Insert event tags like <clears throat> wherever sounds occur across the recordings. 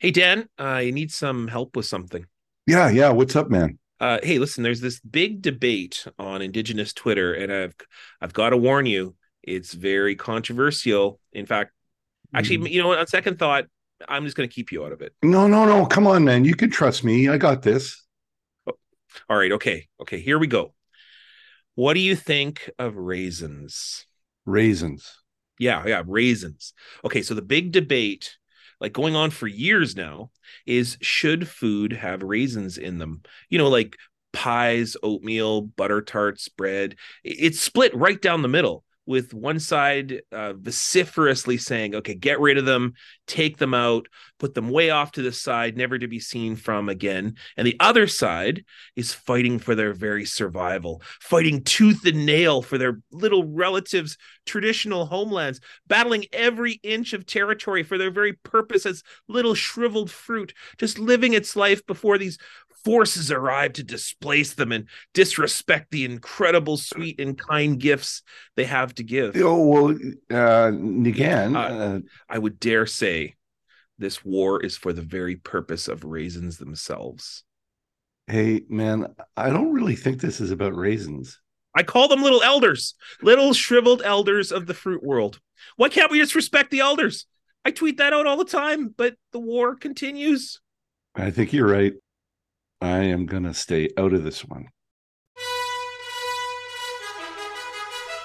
Hey Dan, I need some help with something. Yeah, yeah. What's up, man? Uh, hey, listen, there's this big debate on Indigenous Twitter, and I've I've got to warn you, it's very controversial. In fact, actually, Mm-hmm. you know, what, on second thought, I'm just going to keep you out of it. No, no, no. Come on, man. You can trust me. I got this. All right, okay, okay. Here we go. What do you think of raisins? Raisins. Yeah, yeah, raisins. Okay, so the big debate, like going on for years now, is should food have raisins in them? You know, like pies, oatmeal, butter tarts, bread. It's split right down the middle, with one side uh, vociferously saying, okay, get rid of them, take them out, put them way off to the side, never to be seen from again. And the other side is fighting for their very survival, fighting tooth and nail for their little relatives' traditional homelands, battling every inch of territory for their very purpose as little shriveled fruit, just living its life before these forces arrive to displace them and disrespect the incredible, sweet, and kind gifts they have to give. Oh well, uh, Niigaan. Uh, Uh, I would dare say this war is for the very purpose of raisins themselves. hey, man. I don't really think this is about raisins. I call them little elders, little shriveled elders of the fruit world. Why can't we just respect the elders? I tweet that out all the time, but the war continues. I think you're right. I am gonna stay out of this one.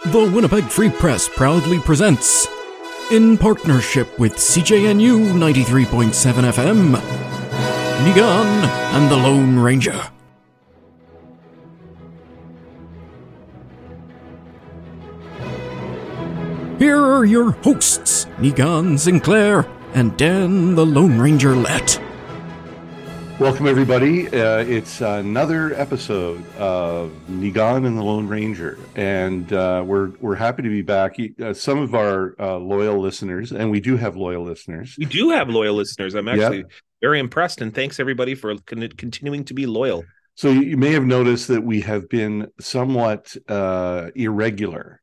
The Winnipeg Free Press proudly presents, in partnership with CJNU 93.7 FM, Niigaan and the Lone Ranger. Here are your hosts, Niigaan Sinclair and Dan the Lone Ranger Lett. Welcome, everybody. Uh, it's another episode of Niigaan and the Lone Ranger, and uh, we're we're happy to be back. Uh, some of our uh, loyal listeners, and we do have loyal listeners. We do have loyal listeners. I'm actually very impressed, and thanks everybody for con- continuing to be loyal. So you, you may have noticed that we have been somewhat uh, irregular.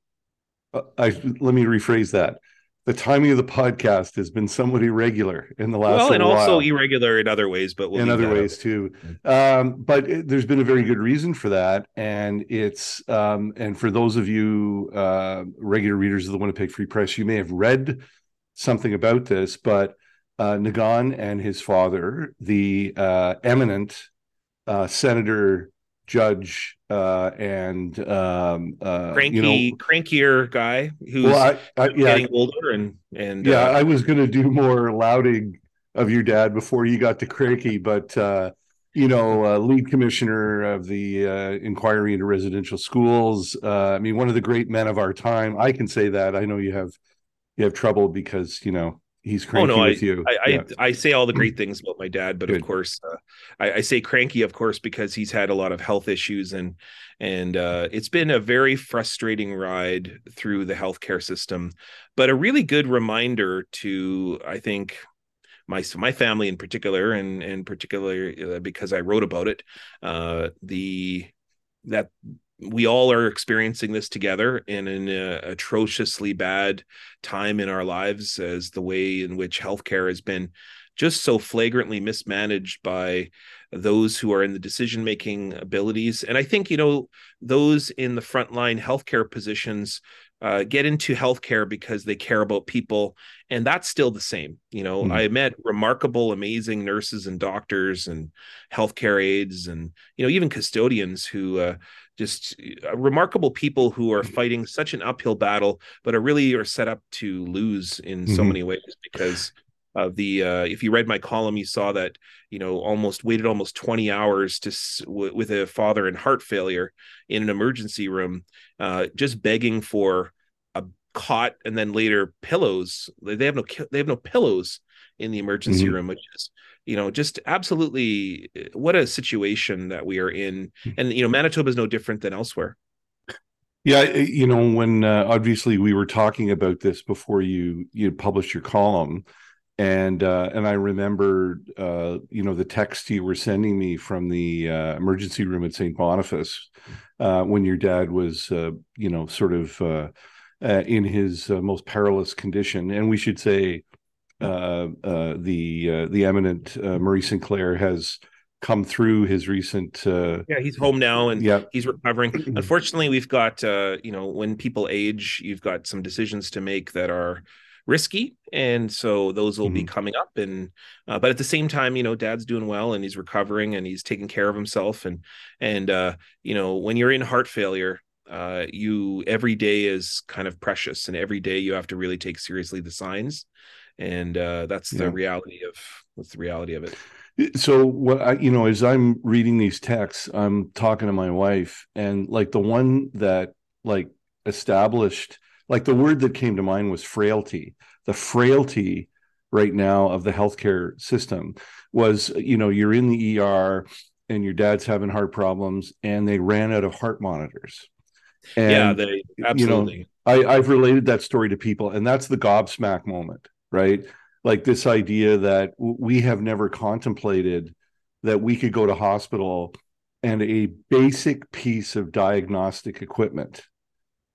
Uh, I, let me rephrase that. The timing of the podcast has been somewhat irregular in the last well, and little also irregular in other ways, but we'll in other ways too. Um, but it, there's been a very good reason for that, and it's um, and for those of you uh, regular readers of the Winnipeg Free Press, you may have read something about this, but uh, Niigaan and his father, the uh, eminent uh, senator, judge, uh, and um, uh, Cranky, you know, crankier guy who's well, I, I, yeah, getting older and and yeah, uh, I was going to do more lauding of your dad before you got to cranky, but uh, you know, uh, lead commissioner of the uh, inquiry into residential schools. Uh, I mean, one of the great men of our time. I can say that. I know you have you have trouble because you know he's Oh cranky no, I, with you. I, I Yeah. I say all the great <clears throat> things about my dad, but Good. of course, uh, I, I say cranky, of course, because he's had a lot of health issues and and uh, it's been a very frustrating ride through the healthcare system, but a really good reminder to I think my my family in particular, and and particularly uh, because I wrote about it, uh, the that we all are experiencing this together in an uh, atrociously bad time in our lives as the way in which healthcare has been just so flagrantly mismanaged by those who are in the decision making abilities and i think you know those in the frontline healthcare positions uh, get into healthcare because they care about people and that's still the same you know Mhm. i met remarkable amazing nurses and doctors and healthcare aides and you know even custodians who uh, just uh, remarkable people who are fighting such an uphill battle but are really are set up to lose in so Mhm. many ways because of the uh if you read my column you saw that you know almost waited almost 20 hours to w- with a father in heart failure in an emergency room uh just begging for a cot and then later pillows they have no they have no pillows in the emergency Mhm. room which is you know just absolutely uh, what a situation that we are in. And you know manitoba is no different than elsewhere. Yeah, you know, when uh, obviously we were talking about this before you you published your column, and uh, and I remember uh, you know the text you were sending me from the uh, emergency room at St. Boniface uh, when your dad was uh, you know sort of uh, uh, in his uh, most perilous condition, and we should say the uh, the eminent uh, Murray Sinclair has come through his recent. Uh, yeah, he's home now and yeah, he's recovering. <clears throat> Unfortunately, we've got uh, you know when people age, you've got some decisions to make that are risky and so those will mm-hmm. be coming up and uh, but at the same time you know dad's doing well and he's recovering and he's taking care of himself and and uh you know when you're in heart failure uh you every day is kind of precious and every day you have to really take seriously the signs and uh that's the yeah. reality of what's the reality of it. So what I, you know as i'm reading these texts i'm talking to my wife and like the one that like established like the word that came to mind was frailty. The frailty right now of the healthcare system was you know you're in the er and your dad's having heart problems and they ran out of heart monitors. And, yeah they absolutely you know, I, i've related that story to people and that's the gobsmack moment right like this idea that we have never contemplated that we could go to hospital and a basic piece of diagnostic equipment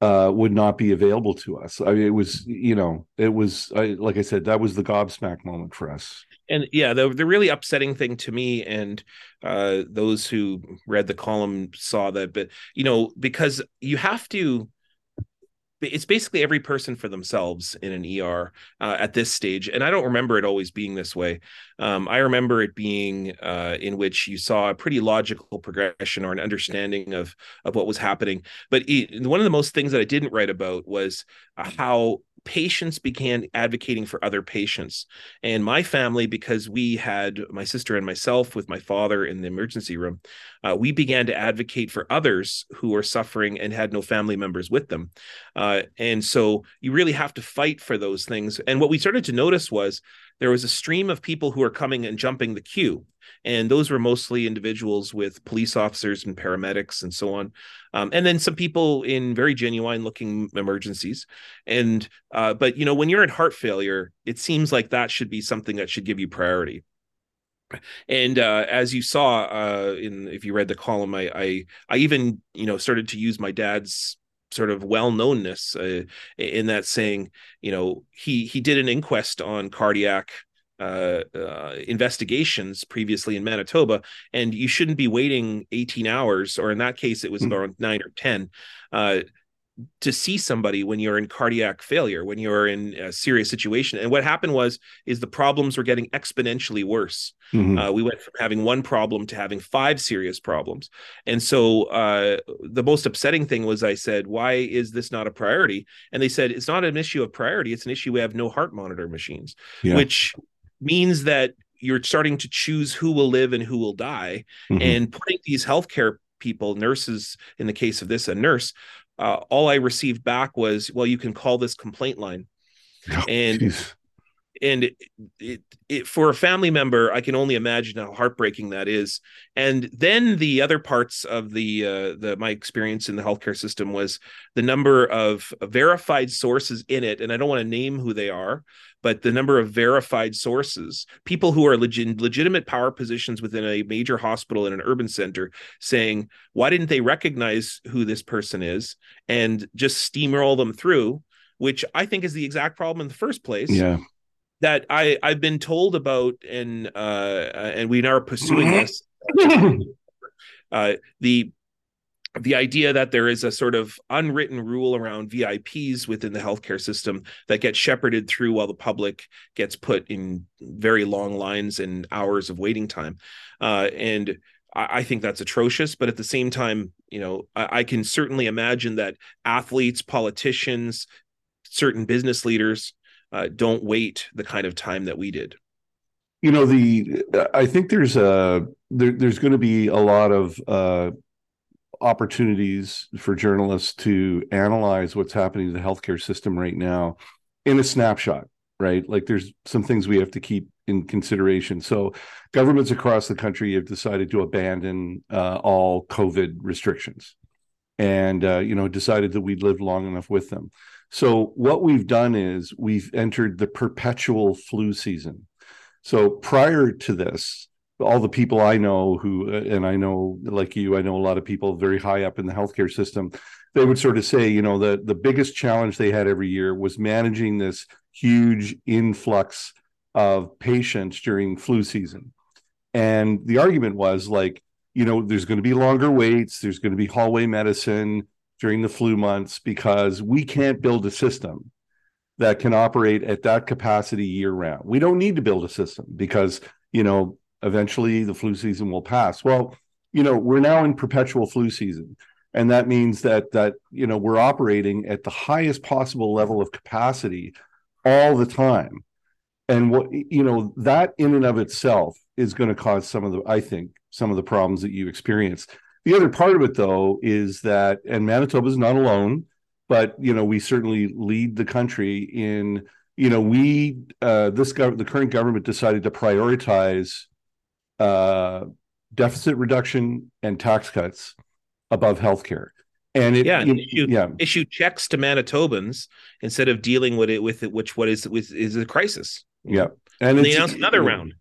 uh, would not be available to us. I mean, it was, you know, it was, I, like I said, that was the gobsmack moment for us. And yeah, the the really upsetting thing to me, and uh, those who read the column saw that, but you know, because you have to it's basically every person for themselves in an ER uh, at this stage. And I don't remember it always being this way. Um, I remember it being uh, in which you saw a pretty logical progression or an understanding of of what was happening. But it, one of the most things that I didn't write about was uh, how patients began advocating for other patients. And my family, because we had my sister and myself with my father in the emergency room, uh, we began to advocate for others who were suffering and had no family members with them. Uh, and so you really have to fight for those things. And what we started to notice was there was a stream of people who were coming and jumping the queue. And those were mostly individuals with police officers and paramedics and so on. Um, and then some people in very genuine looking emergencies. And uh, but you know when you're in heart failure it seems like that should be something that should give you priority. And uh, as you saw uh, in if you read the column I, I i even you know started to use my dad's sort of well-knownness uh, in that saying you know he he did an inquest on cardiac uh, uh, investigations previously in Manitoba, and you shouldn't be waiting 18 hours, or in that case, it was mm-hmm. around nine or 10, uh, to see somebody when you're in cardiac failure, when you're in a serious situation. And what happened was, is the problems were getting exponentially worse. Mm-hmm. Uh, we went from having one problem to having five serious problems. And so uh, the most upsetting thing was, I said, why is this not a priority? And they said, it's not an issue of priority. It's an issue we have no heart monitor machines, yeah. which means that you're starting to choose who will live and who will die mm-hmm. and putting these healthcare people nurses in the case of this a nurse uh, all i received back was well you can call this complaint line oh, and geez. And it, it, it, for a family member i can only imagine how heartbreaking that is and then the other parts of the uh, the my experience in the healthcare system was the number of verified sources in it and i don't want to name who they are but the number of verified sources, people who are legit, legitimate power positions within a major hospital in an urban center saying, why didn't they recognize who this person is and just steamroll them through, which I think is the exact problem in the first place. Yeah. That I I've been told about and uh and we are pursuing this. <laughs> Uh, the the idea that there is a sort of unwritten rule around VIPs within the healthcare system that gets shepherded through while the public gets put in very long lines and hours of waiting time. Uh, and I, I, think that's atrocious. But at the same time, you know, I, I can certainly imagine that athletes, politicians, certain business leaders uh, don't wait the kind of time that we did. You know the i think there's a there, there's going to be a lot of uh opportunities for journalists to analyze what's happening to the healthcare system right now in a snapshot right? Like there's some things we have to keep in consideration. So governments across the country have decided to abandon uh, all covid restrictions and uh, you know decided that we'd lived long enough with them so what we've done is we've entered the perpetual flu season so prior to this all the people I know who, and I know like you, I know a lot of people very high up in the healthcare system. They would sort of say, you know, the the biggest challenge they had every year was managing this huge influx of patients during flu season. And the argument was like, you know, there's going to be longer waits, there's going to be hallway medicine during the flu months because we can't build a system that can operate at that capacity year round. We don't need to build a system because, you know, eventually the flu season will pass. Well, you know, we're now in perpetual flu season. And that means that that, you know, we're operating at the highest possible level of capacity all the time and what you know that in and of itself is going to cause some of the i think some of the problems that you experience the other part of it though is that and manitoba is not alone but you know we certainly lead the country in you know we uh this gov- the current government decided to prioritize uh deficit reduction and tax cuts above healthcare and it, yeah, you, issue, yeah, issue checks to Manitobans instead of dealing with it with it, which what is with is a crisis. Yeah, and, and they announced another it, round.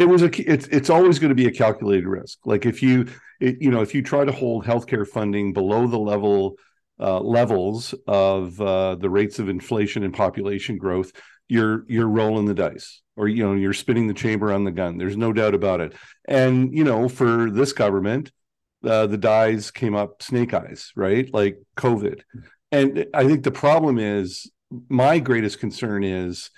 It was a it's it's always going to be a calculated risk. Like if you it, you know if you try to hold healthcare funding below the level uh, levels of uh, the rates of inflation and population growth, you're you're rolling the dice, or you know you're spinning the chamber on the gun. There's no doubt about it. And you know for this government, uh, the dies came up snake eyes, right? Like COVID. And I think the problem is my greatest concern is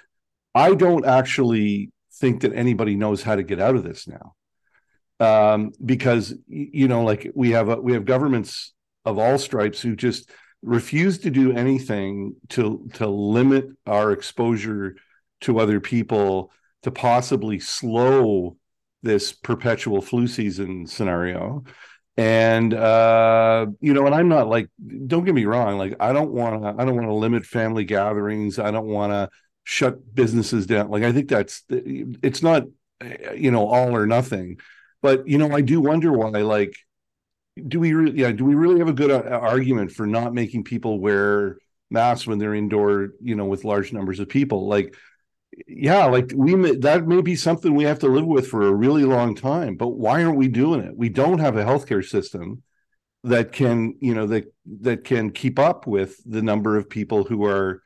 I don't actually think that anybody knows how to get out of this now. Um, because you know, like we have a, we have governments of all stripes who just refuse to do anything to to limit our exposure to other people to possibly slow this perpetual flu season scenario and uh you know and i'm not like don't get me wrong like i don't want to i don't want to limit family gatherings i don't want to shut businesses down. Like I think that's it's not you know all or nothing, but you know I do wonder why like do we really yeah do we really have a good uh, argument for not making people wear masks when they're indoor you know with large numbers of people? Like yeah like we may, that may be something we have to live with for a really long time but why aren't we doing it? We don't have a healthcare system that can you know that that can keep up with the number of people who are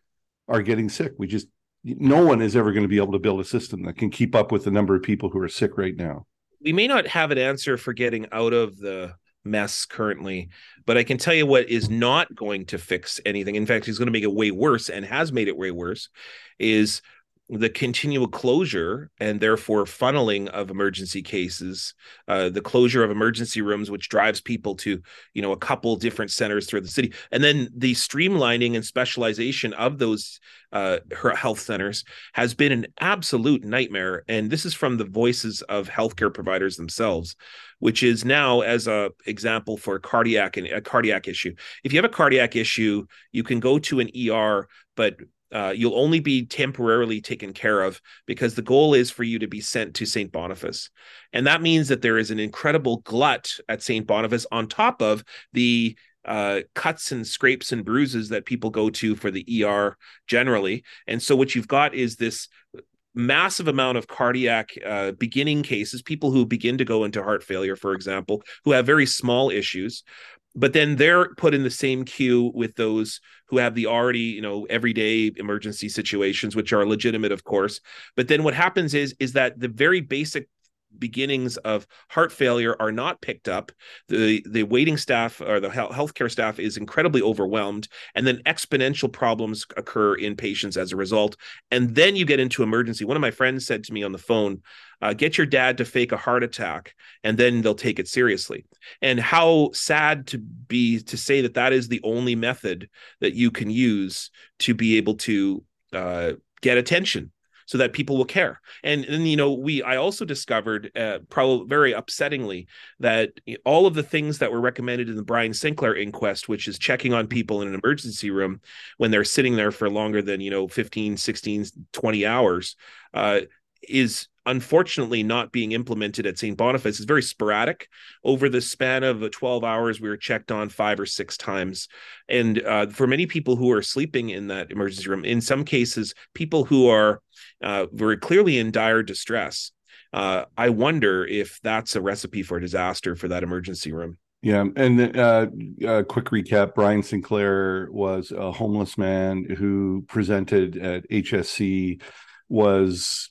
are getting sick. We just no one is ever going to be able to build a system that can keep up with the number of people who are sick right now. We may not have an answer for getting out of the mess currently, but I can tell you what is not going to fix anything. In fact, he's going to make it way worse and has made it way worse is the continual closure and therefore funneling of emergency cases uh, the closure of emergency rooms which drives people to you know a couple different centers throughout the city and then the streamlining and specialization of those uh, health centers has been an absolute nightmare. And this is from the voices of healthcare providers themselves which is now as a example for cardiac and a cardiac issue. If you have a cardiac issue you can go to an er but uh, you'll only be temporarily taken care of because the goal is for you to be sent to St. Boniface. And that means that there is an incredible glut at St. Boniface on top of the uh, cuts and scrapes and bruises that people go to for the ER generally. And so what you've got is this massive amount of cardiac uh, beginning cases, people who begin to go into heart failure, for example, who have very small issues, but then they're put in the same queue with those who have the already you know everyday emergency situations which are legitimate of course. But then what happens is is that the very basic beginnings of heart failure are not picked up. The the waiting staff or the healthcare staff is incredibly overwhelmed and then exponential problems occur in patients as a result. And then you get into emergency. One of my friends said to me on the phone uh, get your dad to fake a heart attack and then they'll take it seriously. And how sad to be to say that that is the only method that you can use to be able to uh, get attention so that people will care. And then you know we I also discovered uh, probably very upsettingly that all of the things that were recommended in the Brian Sinclair inquest which is checking on people in an emergency room when they're sitting there for longer than you know 15 16 20 hours uh, is unfortunately not being implemented at St. Boniface is very sporadic. Over the span of 12 hours, we were checked on five or six times. And uh, for many people who are sleeping in that emergency room, in some cases, people who are uh, very clearly in dire distress, uh, I wonder if that's a recipe for disaster for that emergency room. Yeah, and uh, a quick recap: Brian Sinclair was a homeless man who presented at HSC, was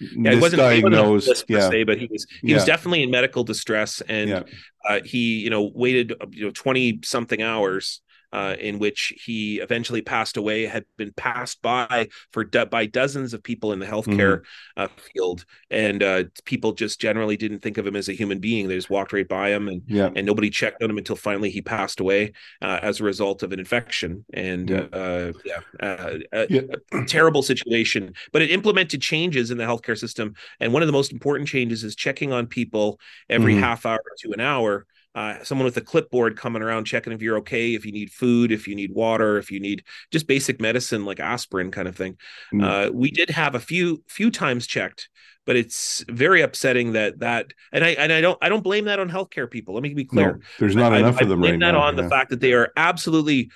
yeah, he wasn't, he wasn't misdiagnosed. homeless per yeah, se, but he was he was definitely in medical distress, and Yeah. uh, he you know waited you know twenty something hours. Uh, in which he eventually passed away, had been passed by for do- by dozens of people in the healthcare Mm-hmm. uh, field, and uh, people just generally didn't think of him as a human being. They just walked right by him, and yeah. and nobody checked on him until finally he passed away uh, as a result of an infection. And Yeah. uh, yeah, uh, a, Yeah. a terrible situation. But it implemented changes in the healthcare system, and one of the most important changes is checking on people every Mhm. half hour to an hour. Uh, someone with a clipboard coming around checking if you're okay, if you need food, if you need water, if you need just basic medicine like aspirin kind of thing. Mm. Uh, we did have a few few times checked, but it's very upsetting that that and I and I don't I don't blame that on healthcare people. Let me be clear. No, there's not I, enough I of them blame right that now. on yeah. the fact that they are absolutely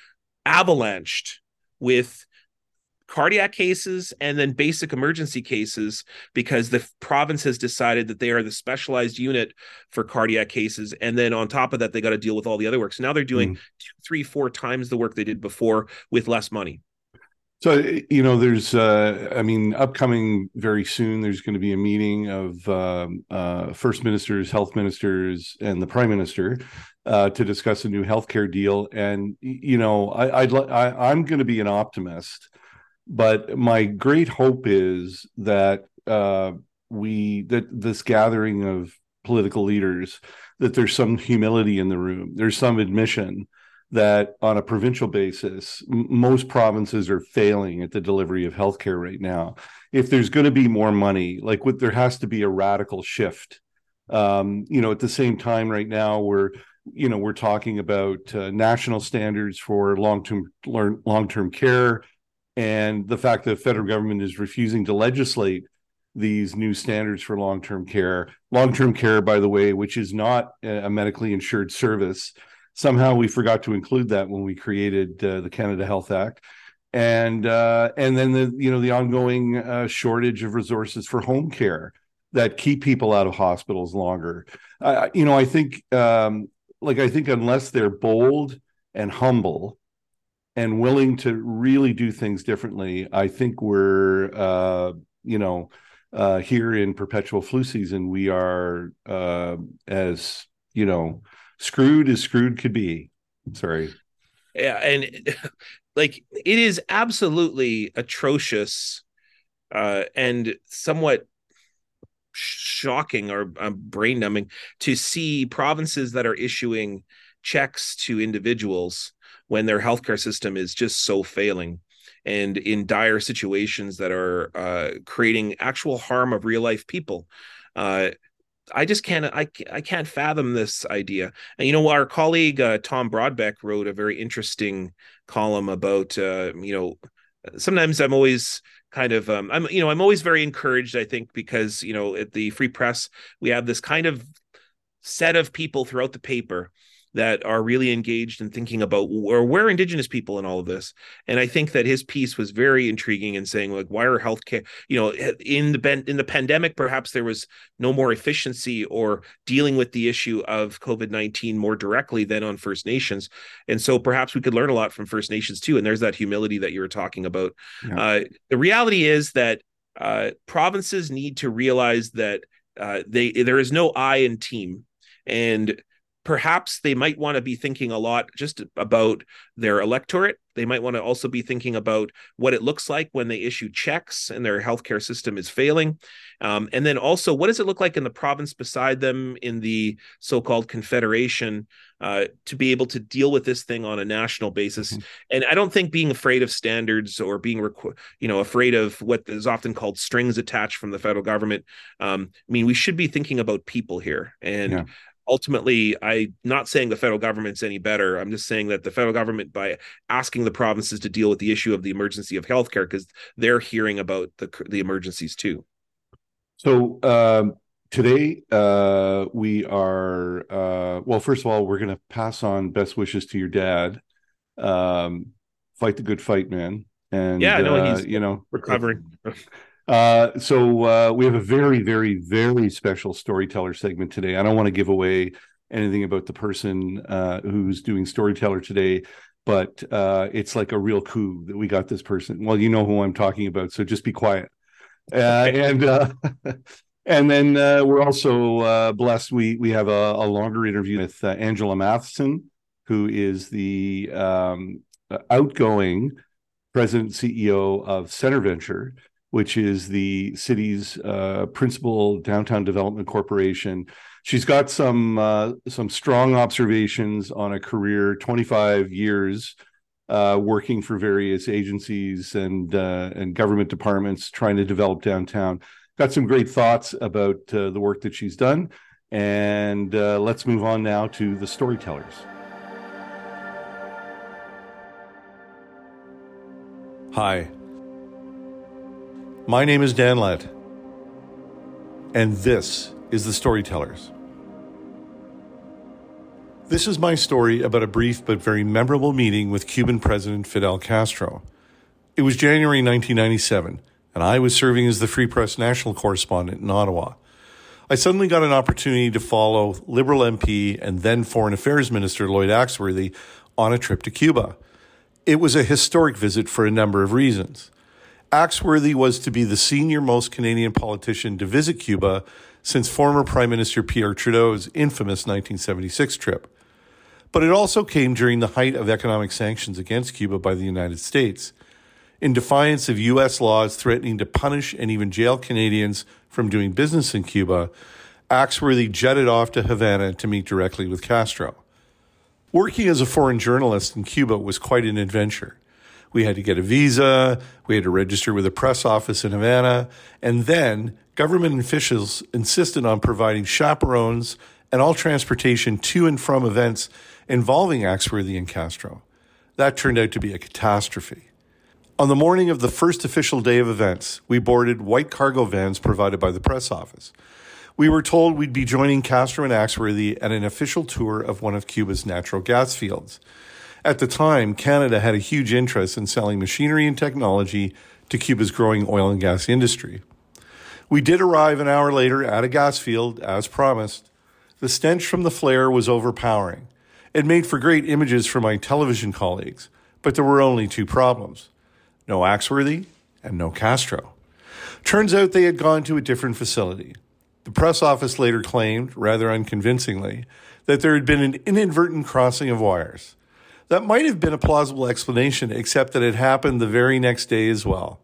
avalanched with cardiac cases and then basic emergency cases because the province has decided that they are the specialized unit for cardiac cases and then on top of that they got to deal with all the other work so now they're doing Mm. two three four times the work they did before with less money So you know, there's, uh, I mean, upcoming very soon. There's going to be a meeting of um, uh, first ministers, health ministers, and the prime minister uh, to discuss a new healthcare deal. And you know, I, I'd li- I, I'm going to be an optimist, but my great hope is that uh, we that this gathering of political leaders that there's some humility in the room. There's some admission that on a provincial basis, m- most provinces are failing at the delivery of healthcare right now. If there's going to be more money, like what there has to be a radical shift. Um, you know, at the same time, right now we're, you know, we're talking about uh, national standards for long-term long-term care, and the fact that the federal government is refusing to legislate these new standards for long-term care. Long-term care, by the way, which is not a medically insured service somehow we forgot to include that when we created uh, the Canada Health Act and uh, and then the you know the ongoing uh, shortage of resources for home care that keep people out of hospitals longer you know I think um, like I think unless they're bold and humble and willing to really do things differently I think we're uh, you know uh, here in perpetual flu season we are uh, as you know screwed as screwed could be. Sorry. yeah and <laughs> like it is absolutely atrocious uh and somewhat shocking or uh, brain numbing to see provinces that are issuing checks to individuals when their healthcare system is just so failing and in dire situations that are uh, creating actual harm of real life people uh, I just can't I, I can't fathom this idea. And you know, our colleague uh, Tom Brodbeck wrote a very interesting column about uh, you know sometimes I'm always kind of um, I'm you know I'm always very encouraged I think because you know at the Free Press we have this kind of set of people throughout the paper that are really engaged in thinking about or where indigenous people in all of this. And i think that his piece was very intriguing in saying like why are healthcare you know in the in the pandemic perhaps there was no more efficiency or dealing with the issue of covid-19 more directly than on first nations. And so perhaps we could learn a lot from first nations too. And there's that humility that you were talking about. Yeah. uh, the reality is that uh, provinces need to realize that uh, they there is no I in team, and perhaps they might want to be thinking a lot just about their electorate. They might want to also be thinking about what it looks like when they issue checks and their healthcare system is failing. Um, and then also, what does it look like in the province beside them in the so called confederation uh, to be able to deal with this thing on a national basis? Mhm. And I don't think being afraid of standards or being, requ- you know, afraid of what is often called strings attached from the federal government. Um, I mean, we should be thinking about people here. And Yeah. Ultimately i'm not saying the federal government's any better i'm just saying that the federal government by asking the provinces to deal with the issue of the emergency of healthcare because they're hearing about the the emergencies too So um, today uh, we are uh, well. First of all, we're going to pass on best wishes to your dad. Um, fight the good fight, man. And Yeah, no, uh, he's you know recovering <laughs> Uh, so uh, we have a very, very, very special storyteller segment today. I don't want to give away anything about the person uh, who's doing storyteller today, but uh, it's like a real coup that we got this person. Well, you know who I'm talking about, so just be quiet. uh, and uh, <laughs> and then uh, we're also uh, blessed. We we have a, a longer interview with uh, Angela Mathieson, who is the um, outgoing president CEO of CentreVenture, which is the city's uh, principal downtown development corporation. She's got some uh, some strong observations on a career, 25 years uh, working for various agencies and uh, and government departments trying to develop downtown. Got some great thoughts about uh, the work that she's done, and uh, let's move on now to the storytellers. Hi, my name is Dan Lett, and this is The Storytellers. This is my story about a brief but very memorable meeting with Cuban President Fidel Castro. It was January 1997, and I was serving as the Free Press national correspondent in Ottawa. I suddenly got an opportunity to follow Liberal MP and then Foreign Affairs Minister Lloyd Axworthy on a trip to Cuba. It was a historic visit for a number of reasons. Axworthy was to be the senior most Canadian politician to visit Cuba since former Prime Minister Pierre Trudeau's infamous 1976 trip. But it also came during the height of economic sanctions against Cuba by the United States, in defiance of U.S. laws threatening to punish and even jail Canadians from doing business in Cuba. Axworthy jetted off to Havana to meet directly with Castro. Working as a foreign journalist in Cuba was quite an adventure. We had to get a visa, we had to register with a press office in Havana, and then government officials insisted on providing chaperones and all transportation to and from events involving Axworthy and Castro. That turned out to be a catastrophe. On the morning of the first official day of events, we boarded white cargo vans provided by the press office. We were told we'd be joining Castro and Axworthy at an official tour of one of Cuba's natural gas fields. At the time, Canada had a huge interest in selling machinery and technology to Cuba's growing oil and gas industry. We did arrive an hour later at a gas field, as promised. The stench from the flare was overpowering. It made for great images for my television colleagues, but there were only two problems no Axworthy and no Castro. Turns out they had gone to a different facility. The press office later claimed, rather unconvincingly, that there had been an inadvertent crossing of wires. That might have been a plausible explanation, except that it happened the very next day as well.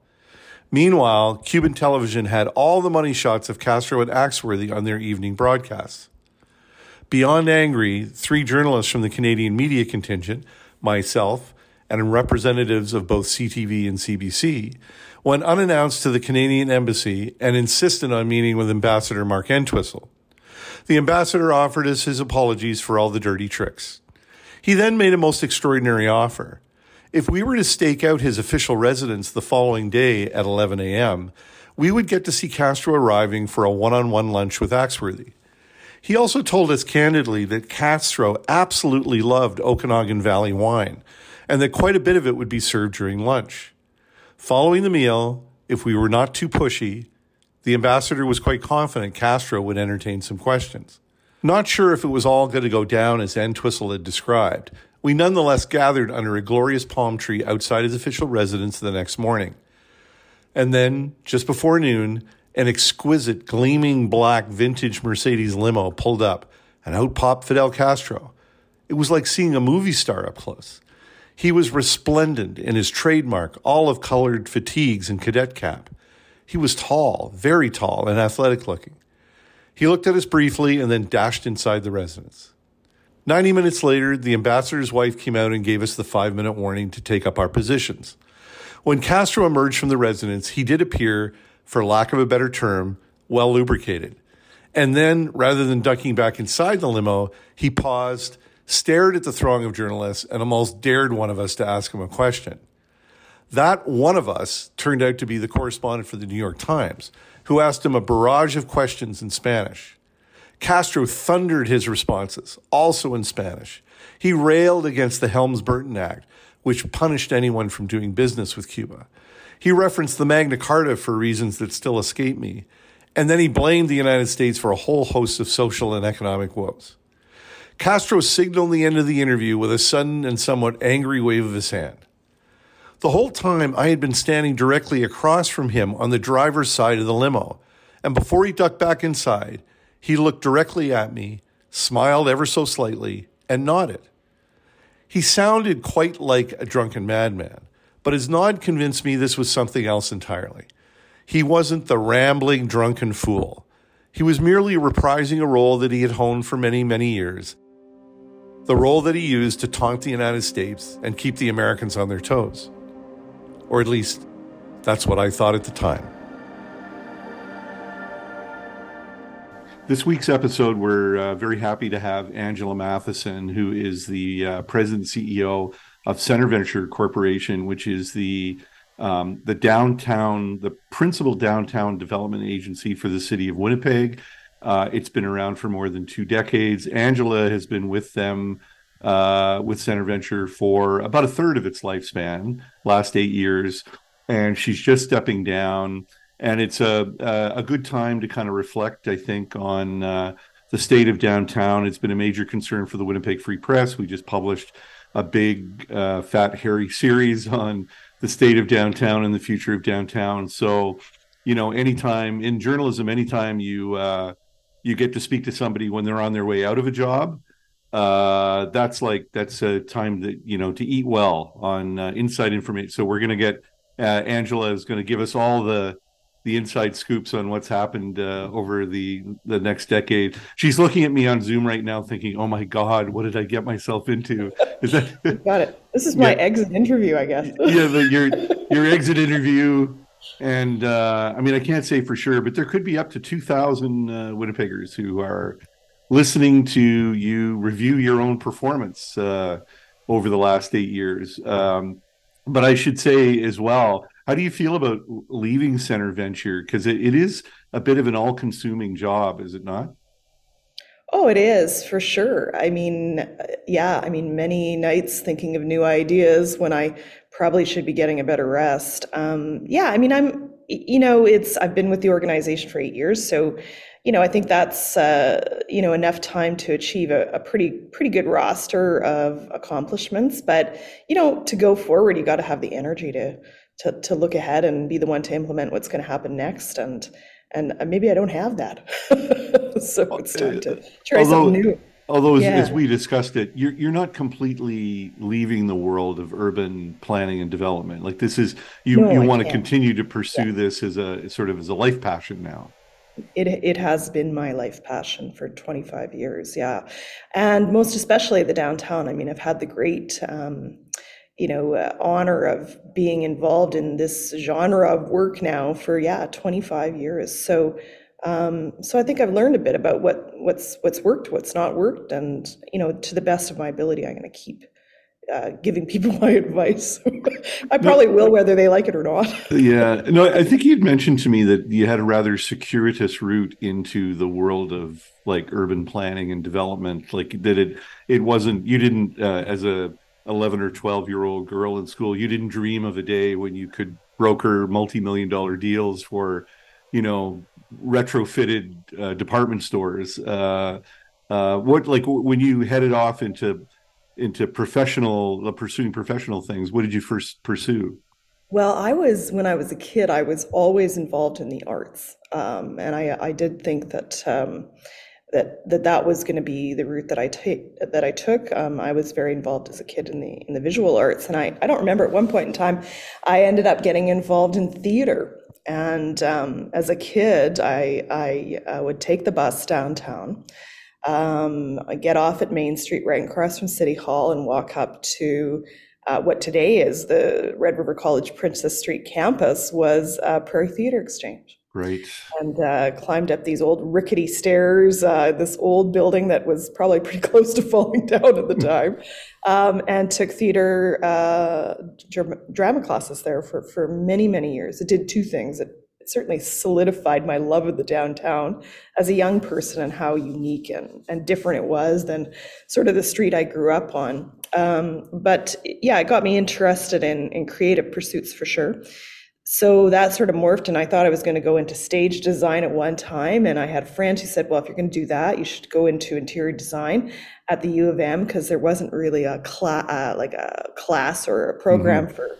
Meanwhile, Cuban television had all the money shots of Castro and Axworthy on their evening broadcasts. Beyond angry, three journalists from the Canadian media contingent, myself, and representatives of both CTV and CBC, went unannounced to the Canadian embassy and insisted on meeting with Ambassador Mark Entwistle. The ambassador offered us his apologies for all the dirty tricks. He then made a most extraordinary offer. If we were to stake out his official residence the following day at 11 a.m., we would get to see Castro arriving for a one on one lunch with Axworthy. He also told us candidly that Castro absolutely loved Okanagan Valley wine and that quite a bit of it would be served during lunch. Following the meal, if we were not too pushy, the ambassador was quite confident Castro would entertain some questions. Not sure if it was all going to go down as Entwistle had described, we nonetheless gathered under a glorious palm tree outside his official residence the next morning. And then, just before noon, an exquisite, gleaming black vintage Mercedes limo pulled up, and out popped Fidel Castro. It was like seeing a movie star up close. He was resplendent in his trademark olive colored fatigues and cadet cap. He was tall, very tall, and athletic looking. He looked at us briefly and then dashed inside the residence. 90 minutes later, the ambassador's wife came out and gave us the five minute warning to take up our positions. When Castro emerged from the residence, he did appear, for lack of a better term, well lubricated. And then, rather than ducking back inside the limo, he paused, stared at the throng of journalists, and almost dared one of us to ask him a question. That one of us turned out to be the correspondent for the New York Times, who asked him a barrage of questions in Spanish. Castro thundered his responses, also in Spanish. He railed against the Helms Burton Act, which punished anyone from doing business with Cuba. He referenced the Magna Carta for reasons that still escape me, and then he blamed the United States for a whole host of social and economic woes. Castro signaled the end of the interview with a sudden and somewhat angry wave of his hand. The whole time I had been standing directly across from him on the driver's side of the limo. And before he ducked back inside, he looked directly at me, smiled ever so slightly, and nodded. He sounded quite like a drunken madman, but his nod convinced me this was something else entirely. He wasn't the rambling drunken fool. He was merely reprising a role that he had honed for many, many years. The role that he used to taunt the United States and keep the Americans on their toes. Or at least, that's what I thought at the time. This week's episode, we're uh, very happy to have Angela Mathieson, who is the uh, president and CEO of CentreVenture Corporation, which is the um, the downtown, the principal downtown development agency for the city of Winnipeg. Uh, it's been around for more than two decades. Angela has been with them uh, with CentreVenture for about a third of its lifespan, last eight years, and she's just stepping down. And it's a a, a good time to kind of reflect, I think, on uh, the state of downtown. It's been a major concern for the Winnipeg Free Press. We just published a big, uh, fat, hairy series on the state of downtown and the future of downtown. So, you know, anytime in journalism, anytime you uh, you get to speak to somebody when they're on their way out of a job, uh, that's like that's a time that you know to eat well on uh, inside information. So we're going to get uh, Angela is going to give us all the the inside scoops on what's happened uh, over the the next decade. She's looking at me on Zoom right now, thinking, "Oh my God, what did I get myself into?" <laughs> Is that got it? This is my yeah. exit interview, I guess. <laughs> yeah, the, your your exit interview, and uh, I mean, I can't say for sure, but there could be up to two thousand uh, Winnipeggers who are listening to you review your own performance uh, over the last eight years. Um, but I should say as well how do you feel about leaving CentreVenture? Because it, it is a bit of an all consuming job, is it not? Oh, it is for sure. I mean, yeah, I mean, many nights thinking of new ideas when I probably should be getting a better rest. Um, yeah, I mean, I'm, you know, it's, I've been with the organization for eight years. So, you know, I think that's, uh, you know, enough time to achieve a, a pretty, pretty good roster of accomplishments. But, you know, to go forward, you got to have the energy to, to, to look ahead and be the one to implement what's going to happen next and and maybe I don't have that <laughs> so it's time to try although, something new although as, yeah. as, we discussed it you're you're not completely leaving the world of urban planning and development like this is you no, you want to continue to pursue yeah. this as a sort of as a life passion now it it has been my life passion for 25 years yeah. And most especially the downtown i mean i've had the great um, you know uh, honor of being involved in this genre of work now for yeah 25 years. So um, so I think I've learned a bit about what what's what's worked, what's not worked, and you know, to the best of my ability, I'm going to keep uh, giving people <laughs> my advice. <laughs> I probably will, whether they like it or not. <laughs> yeah, no, I think you'd mentioned to me that you had a rather circuitous route into the world of like urban planning and development. Like that, it it wasn't you didn't uh, as a 11 or 12 year old girl in school you didn't dream of a day when you could broker multi-million dollar deals for you know retrofitted uh, department stores uh, uh, what like when you headed off into into professional uh, pursuing professional things what did you first pursue well i was when i was a kid i was always involved in the arts um, and i i did think that um, that that that was going to be the route that I take that I took. Um, I was very involved as a kid in the in the visual arts, and I I don't remember at one point in time, I ended up getting involved in theater. And um, as a kid, I I uh, would take the bus downtown, um, get off at Main Street right across from City Hall, and walk up to. Uh, what today is the Red River College Princess Street campus was uh, Prairie Theater Exchange. Right. And uh, climbed up these old rickety stairs, uh, this old building that was probably pretty <laughs> close to falling down at the time, um, and took theater uh, drama classes there for, for many, many years. It did two things. It certainly solidified my love of the downtown as a young person and how unique and, and different it was than sort of the street I grew up on. Um, but yeah, it got me interested in, in creative pursuits for sure so that sort of morphed and i thought i was going to go into stage design at one time and i had a friend who said well if you're going to do that you should go into interior design at the u of m because there wasn't really a class uh, like a class or a program mm-hmm. for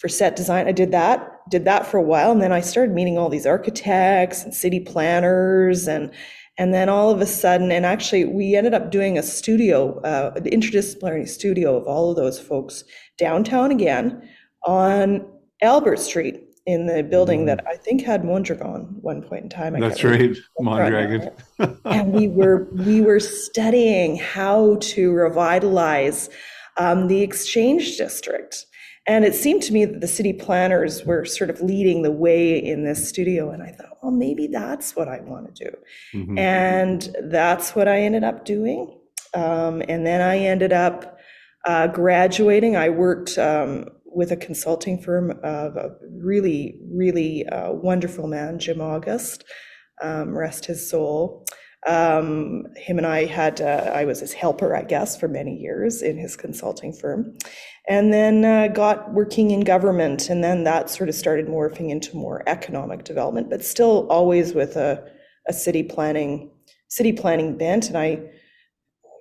for set design. I did that, did that for a while, and then I started meeting all these architects and city planners and and then all of a sudden, and actually, we ended up doing a studio, uh, an interdisciplinary studio of all of those folks downtown again on Albert Street in the building that I think had Mondragon one point in time. I That's right, Mondragon. <laughs> and we were we were studying how to revitalize um, the exchange district and it seemed to me that the city planners were sort of leading the way in this studio and i thought well maybe that's what i want to do. Mhm. and that's what i ended up doing. Um, and then i ended up uh, graduating. I worked um, with a consulting firm of a really really uh, wonderful man jim august. Um, rest his soul um, him and i had uh, i was his helper i guess for many years in his consulting firm. And then uh, got working in government and then that sort of started morphing into more economic development but still always with a, a city planning city planning bent. And i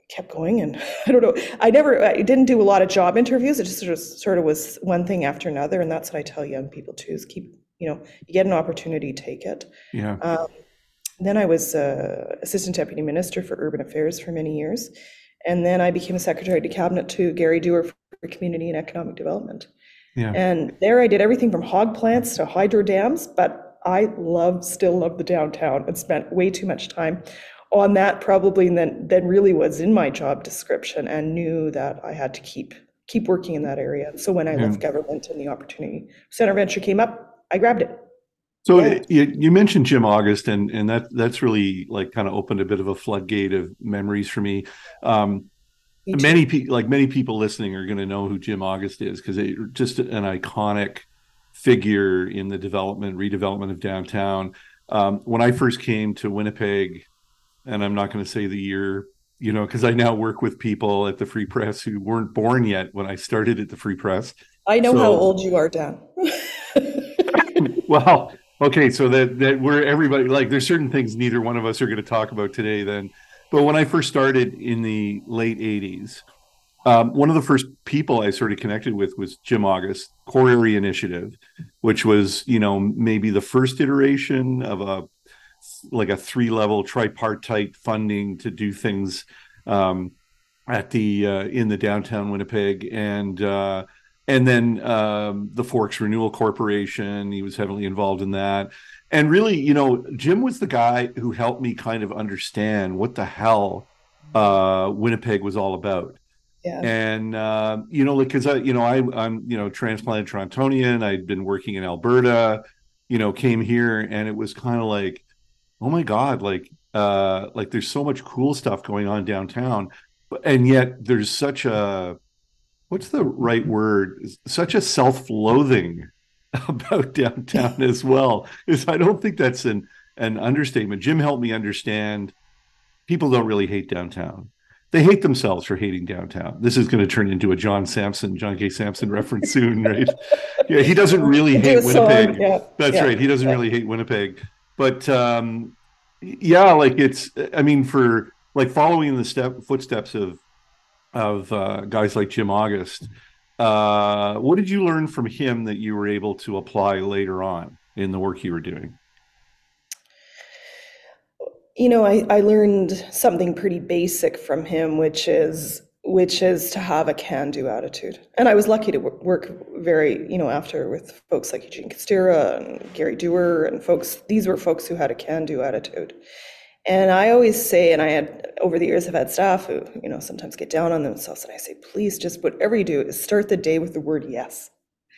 kept going and <laughs> i don't know i never i didn't do a lot of job interviews. It just sort of, sort of was one thing after another. And that's what i tell young people too is keep you know you get an opportunity take it. Yeah. um, then I was uh, assistant deputy minister for urban affairs for many years, and then I became a secretary to cabinet to Gary Doer for community and economic development. Yeah. And there I did everything from hog plants to hydro dams, but I love, still love the downtown and spent way too much time on that probably than, than really was in my job description and knew that I had to keep keep working in that area. So when I Yeah. left government and the opportunity CentreVenture came up, I grabbed it. So Yeah. you, you mentioned Jim August, and and that that's really like kind of opened a bit of a floodgate of memories for me. Um, Me many people, like many people listening, are going to know who Jim August is because it just an iconic figure in the development, redevelopment of downtown. Um, when I first came to Winnipeg, and I'm not going to say the year, you know, because I now work with people at the Free Press who weren't born yet when I started at the Free Press. I know how old you are, Dan. <laughs> <laughs> well okay so that that we're everybody like there's certain things neither one of us are going to talk about today then. But when i first started in the late 80s um, one of the first people i sort of connected with was jim august core area initiative which was you know maybe the first iteration of a like a three level tripartite funding to do things um, at the uh, in the downtown winnipeg. And uh, and then um, the Forks Renewal Corporation. He was heavily involved in that. And really, you know, Jim was the guy who helped me kind of understand what the hell uh, Winnipeg was all about. Yeah. And uh, you know, like because I, you know, I, I'm you know transplanted Torontonian. I'd been working in Alberta. You know, came here, and it was kind of like, oh my god, like uh, like there's so much cool stuff going on downtown, but and yet there's such a what's the right word? Such a self-loathing <laughs> about downtown <laughs> as well. Is i don't think that's an an understatement. Jim helped me understand people don't really hate downtown. They hate themselves for hating downtown. This is going to turn into a john samson john k. Samson reference soon <laughs> right? Yeah he doesn't really hate winnipeg. yeah, that's yeah, right he doesn't yeah. really hate winnipeg. But um yeah like it's i mean for like following in the step footsteps of of uh, guys like Jim August. Uh, what did you learn from him that you were able to apply later on in the work you were doing? You know, I, I learned something pretty basic from him, which is which is to have a can-do attitude. And I was lucky to work very, you know, after with folks like Eugene Kostyra and Gary Doer and folks. These were folks who had a can-do attitude. And I always say, and I had over the years have had staff who, you know, sometimes get down on themselves, and I say, please, just whatever you do, is start the day with the word yes.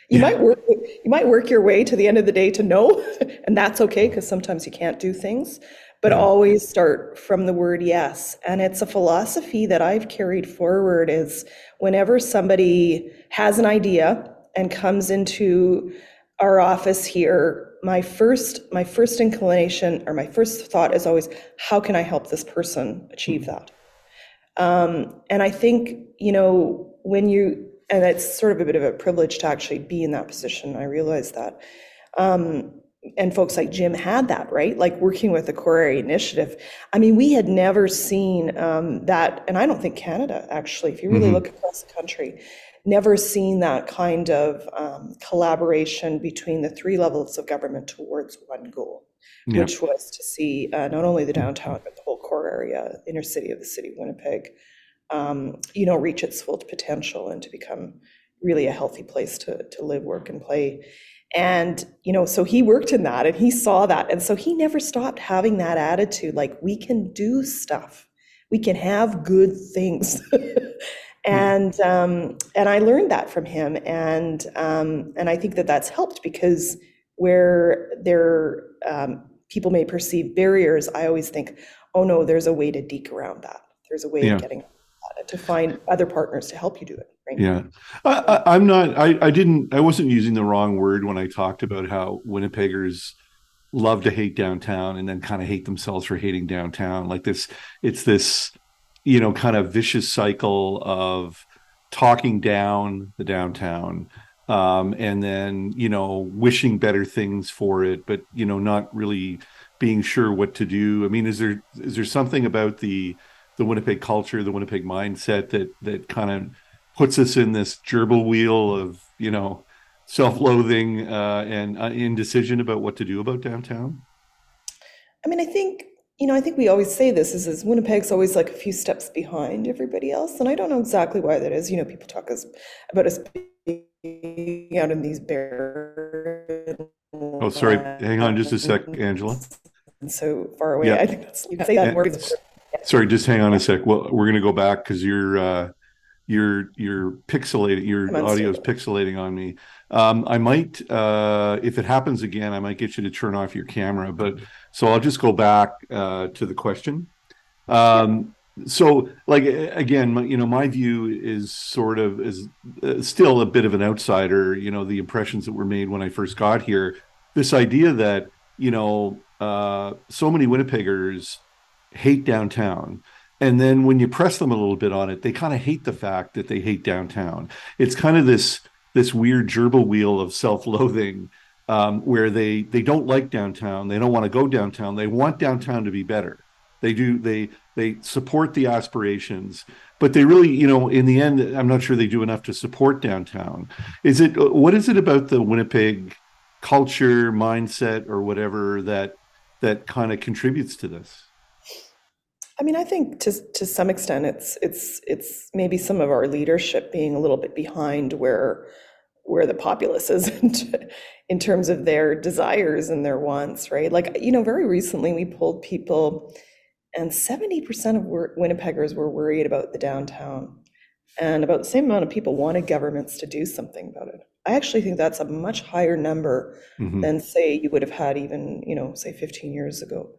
You Yeah. might work, you might work your way to the end of the day to no, <laughs> and that's okay because sometimes you can't do things. But always start from the word yes, and it's a philosophy that I've carried forward. Is whenever somebody has an idea and comes into our office here my first my first inclination or my first thought is always how can i help this person achieve that? Um, and i think you know when you and it's sort of a bit of a privilege to actually be in that position i realize that. Um, and folks like jim had that right? Like working with the core area initiative. I mean we had never seen um, that and i don't think canada actually if you really Mhm. look across the country never seen that kind of um, collaboration between the three levels of government towards one goal, Yeah. which was to see uh, not only the downtown but the whole core area, inner city of the city of Winnipeg, um, you know, reach its full potential and to become really a healthy place to to live, work, and play. And you know, so he worked in that, and he saw that, and so he never stopped having that attitude, like we can do stuff, we can have good things. <laughs> and um, and I learned that from him, and um, and I think that that's helped because where there um, people may perceive barriers, I always think, oh no, there's a way to deke around that. There's a way Yeah. of getting to find other partners to help you do it. Right? Yeah, I, I, I'm not. I, I didn't. I wasn't using the wrong word when I talked about how Winnipeggers love to hate downtown and then kind of hate themselves for hating downtown. Like this, it's this, you know, kind of vicious cycle of talking down the downtown, um, and then you know wishing better things for it, but you know not really being sure what to do. I mean, is there is there something about the the Winnipeg culture, the Winnipeg mindset that that kind of puts us in this gerbil wheel of you know self-loathing uh, and uh, indecision about what to do about downtown. I mean, I think, you know, I think we always say this is, is Winnipeg's always like a few steps behind everybody else. And I don't know exactly why that is. You know, people talk us about us being out in these barren. Oh, sorry, hang on just a sec, Angela. And so far away. Yeah. I think that's, you can say that words. Sorry, just hang on a sec. Well, we're going to go back because you're uh, you're you're pixelating. Your audio's stereo. pixelating on me. Um, I might, uh, if it happens again, I might get you to turn off your camera. But so I'll just go back uh, to the question. Um, so, like again, my, you know, my view is sort of is uh, still a bit of an outsider. You know, the impressions that were made when I first got here. This idea that you know, uh, so many Winnipeggers hate downtown. And then when you press them a little bit on it, they kind of hate the fact that they hate downtown. It's kind of this this weird gerbil wheel of self-loathing um, where they they don't like downtown. They don't want to go downtown. They want downtown to be better. They do they they support the aspirations, but they really, you know, in the end, I'm not sure they do enough to support downtown. Is it what is it about the Winnipeg culture, mindset, or whatever that that kind of contributes to this? I mean, I think to to some extent, it's it's it's maybe some of our leadership being a little bit behind where where the populace is <laughs> in, terms of their desires and their wants, right? Like you know, very recently we polled people, and seventy percent of Winnipeggers were worried about the downtown, and about the same amount of people wanted governments to do something about it. I actually think that's a much higher number Mhm. than say you would have had even you know say 15 years ago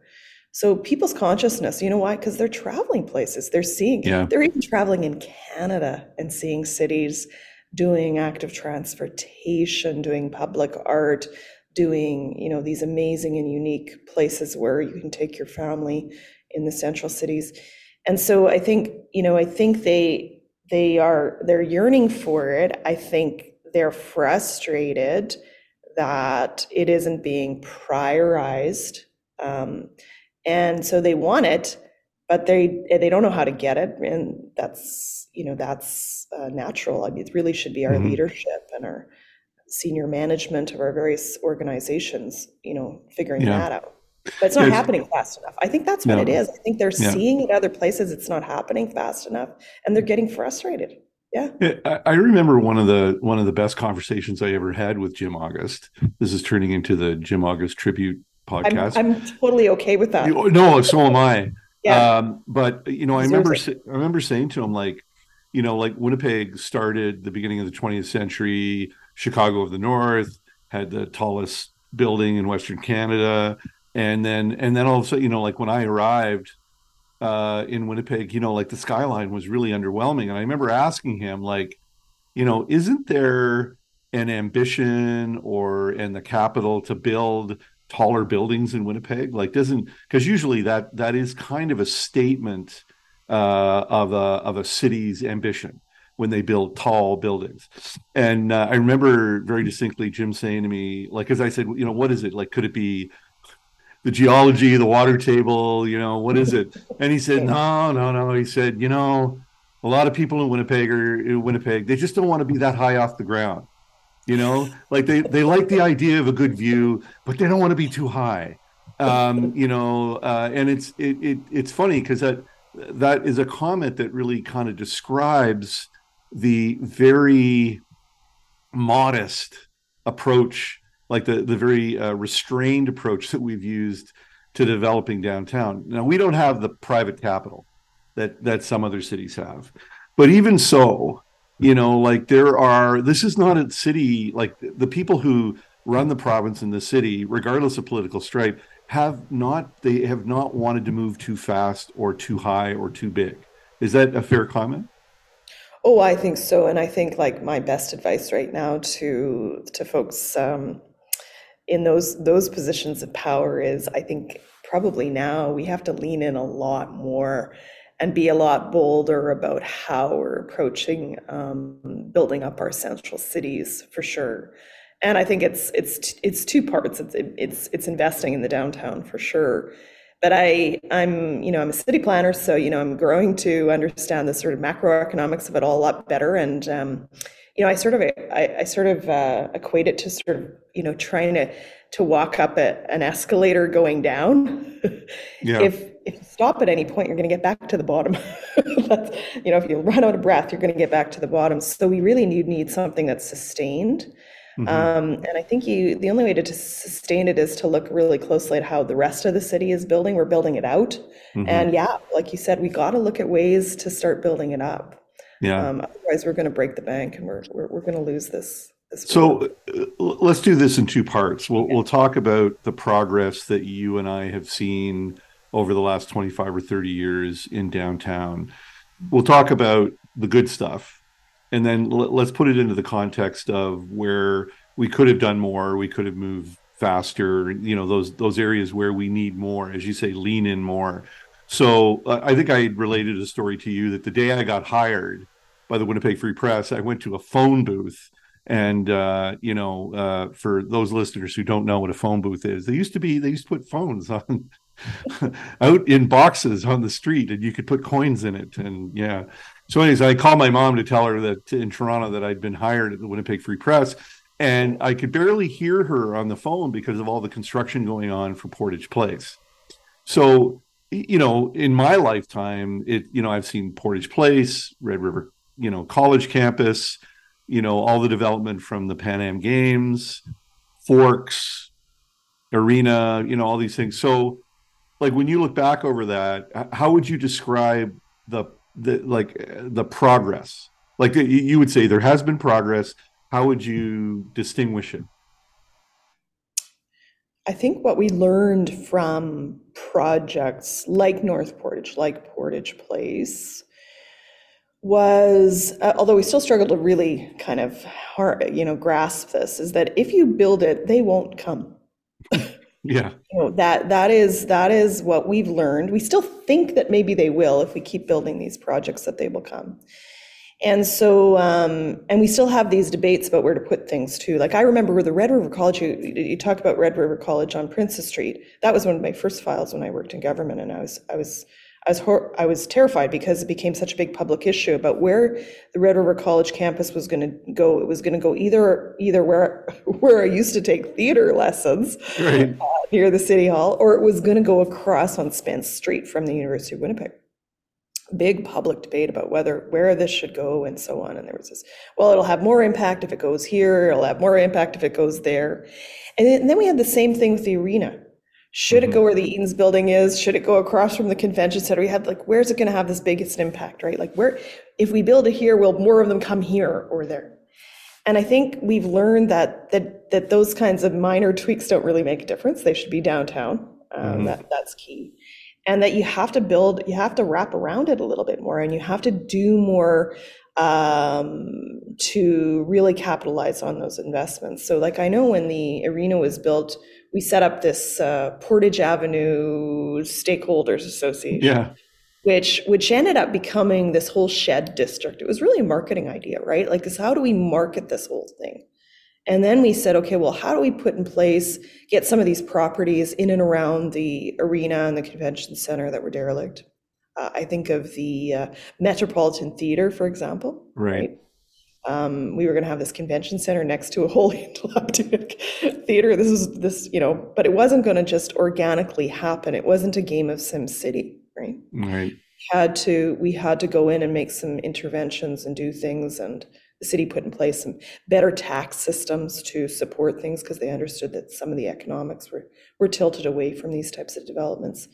so people's consciousness you know why because they're traveling places they're seeing Yeah. they're even traveling in canada and seeing cities doing active transportation doing public art doing you know these amazing and unique places where you can take your family in the central cities. And so i think you know i think they they are they're yearning for it. I think they're frustrated that it isn't being prioritized um, and so they want it but they they don't know how to get it and that's you know that's uh, natural i mean it really should be our Mhm. leadership and our senior management of our various organizations you know figuring Yeah. that out but it's not happening fast enough i think that's what No. it is i think they're Yeah. seeing it other places it's not happening fast enough and they're getting frustrated yeah I I remember one of the one of the best conversations I ever had with Jim August. This is turning into the Jim August tribute I'm, podcast. I'm totally okay with that You- no, so am I. yeah Um, but you know, I remember I remember saying to him like, you know, like Winnipeg started the beginning of the 20th century. Chicago of the North had the tallest building in Western Canada, and then and then all of a sudden, you know, like when I arrived uh, in Winnipeg, you know, like the skyline was really underwhelming. And I remember asking him, like, you know, isn't there an ambition or in the capital to build taller buildings in Winnipeg? Like, doesn't because usually that that is kind of a statement uh, of a of a city's ambition when they build tall buildings. And uh, I remember very distinctly Jim saying to me, like, as I said, you know, what is it? Like, could it be the geology, the water table, you know, what is it? And he said, no, no, no. He said, you know, a lot of people in Winnipeg or in Winnipeg, they just don't want to be that high off the ground. You know, like they they like the idea of a good view, but they don't want to be too high. Um, you know, uh, and it's it, it it's funny because that that is a comment that really kind of describes the very modest approach, like the the very uh, restrained approach that we've used to developing downtown. Now we don't have the private capital that that some other cities have, but even so, you know, like there are. This is not a city like the people who run the province and the city, regardless of political stripe, have not they have not wanted to move too fast or too high or too big. Is that a fair comment? Oh, I think so, and I think like my best advice right now to to folks um, in those those positions of power is, I think probably now we have to lean in a lot more and be a lot bolder about how we're approaching um, building up our central cities for sure. And I think it's it's it's two parts. It's it's it's investing in the downtown for sure, but I I'm you know I'm a city planner, so you know I'm growing to understand the sort of macroeconomics of it all a lot better, and um, you know I sort of I, I sort of uh, equate it to sort of you know trying to to walk up a, an escalator going down. <laughs> yeah. If if you stop at any point, you're going to get back to the bottom. <laughs> that's, you know, if you run out of breath, you're going to get back to the bottom. So we really need need something that's sustained. Mm-hmm. Um, and I think you the only way to, to, sustain it is to look really closely at how the rest of the city is building. We're building it out, mm-hmm. and yeah, like you said, we got to look at ways to start building it up. Yeah. Um, otherwise, we're going to break the bank, and we're we're, we're going to lose this. this so uh, let's do this in two parts. We'll we'll talk about the progress that you and I have seen over the last twenty five or thirty years in downtown. We'll talk about the good stuff and then let's put it into the context of where we could have done more we could have moved faster you know those those areas where we need more as you say lean in more. So uh, i think i related a story to you that the day i got hired by the winnipeg free press i went to a phone booth. And uh, you know uh, for those listeners who don't know what a phone booth is they used to be they used to put phones on <laughs> out in boxes on the street and you could put coins in it. And yeah so, anyways, I called my mom to tell her that in Toronto that I'd been hired at the Winnipeg Free Press, and I could barely hear her on the phone because of all the construction going on for Portage Place. So, you know, in my lifetime, it you know I've seen Portage Place, Red River, you know, college campus, you know, all the development from the Pan Am Games, Forks, Arena, you know, all these things. So, like when you look back over that, how would you describe the the like the progress. Like you would say there has been progress. How would you distinguish it? I think what we learned from projects like north portage like portage place was uh, although we still struggle to really kind of hard, you know grasp this is that if you build it they won't come yeah. You know, that that is that is what we've learned. We still think that maybe they will if we keep building these projects that they will come. And so um, and we still have these debates about where to put things too like i remember with the red river college you, you talked about red river college on princess street. That was one of my first files when i worked in government and i was i was I was hor- I was terrified because it became such a big public issue about where the Red River College campus was going to go. It was going to go either either where <laughs> where I used to take theater lessons right. uh, near the city hall, or it was going to go across on Spence Street from the University of Winnipeg. Big public debate about whether where this should go and so on. And there was this, well, it'll have more impact if it goes here. It'll have more impact if it goes there. And then, and then we had the same thing with the arena should it go mm-hmm. where the Eaton's building is? Should it go across from the convention center? We had like, where's it going to have this biggest impact, right? Like, where, if we build it here, will more of them come here or there? And I think we've learned that that that those kinds of minor tweaks don't really make a difference. They should be downtown. Um, mm-hmm. That that's key, and that you have to build, you have to wrap around it a little bit more, and you have to do more um, to really capitalize on those investments. So, like I know when the arena was built we set up this uh, Portage Avenue Stakeholders Association. Yeah. Which which ended up becoming this whole shed district. It was really a marketing idea, right? Like this, how do we market this whole thing? And then we said, okay, well, how do we put in place, get some of these properties in and around the arena and the convention center that were derelict? Uh, I think of the uh, Metropolitan Theater, for example. Right. Um, we were going to have this convention center next to a wholly <laughs> dilapidated theater. This is this, you know, but it wasn't going to just organically happen. It wasn't a game of Sim City, right? Right. Had to we had to go in and make some interventions and do things, and the city put in place some better tax systems to support things because they understood that some of the economics were were tilted away from these types of developments.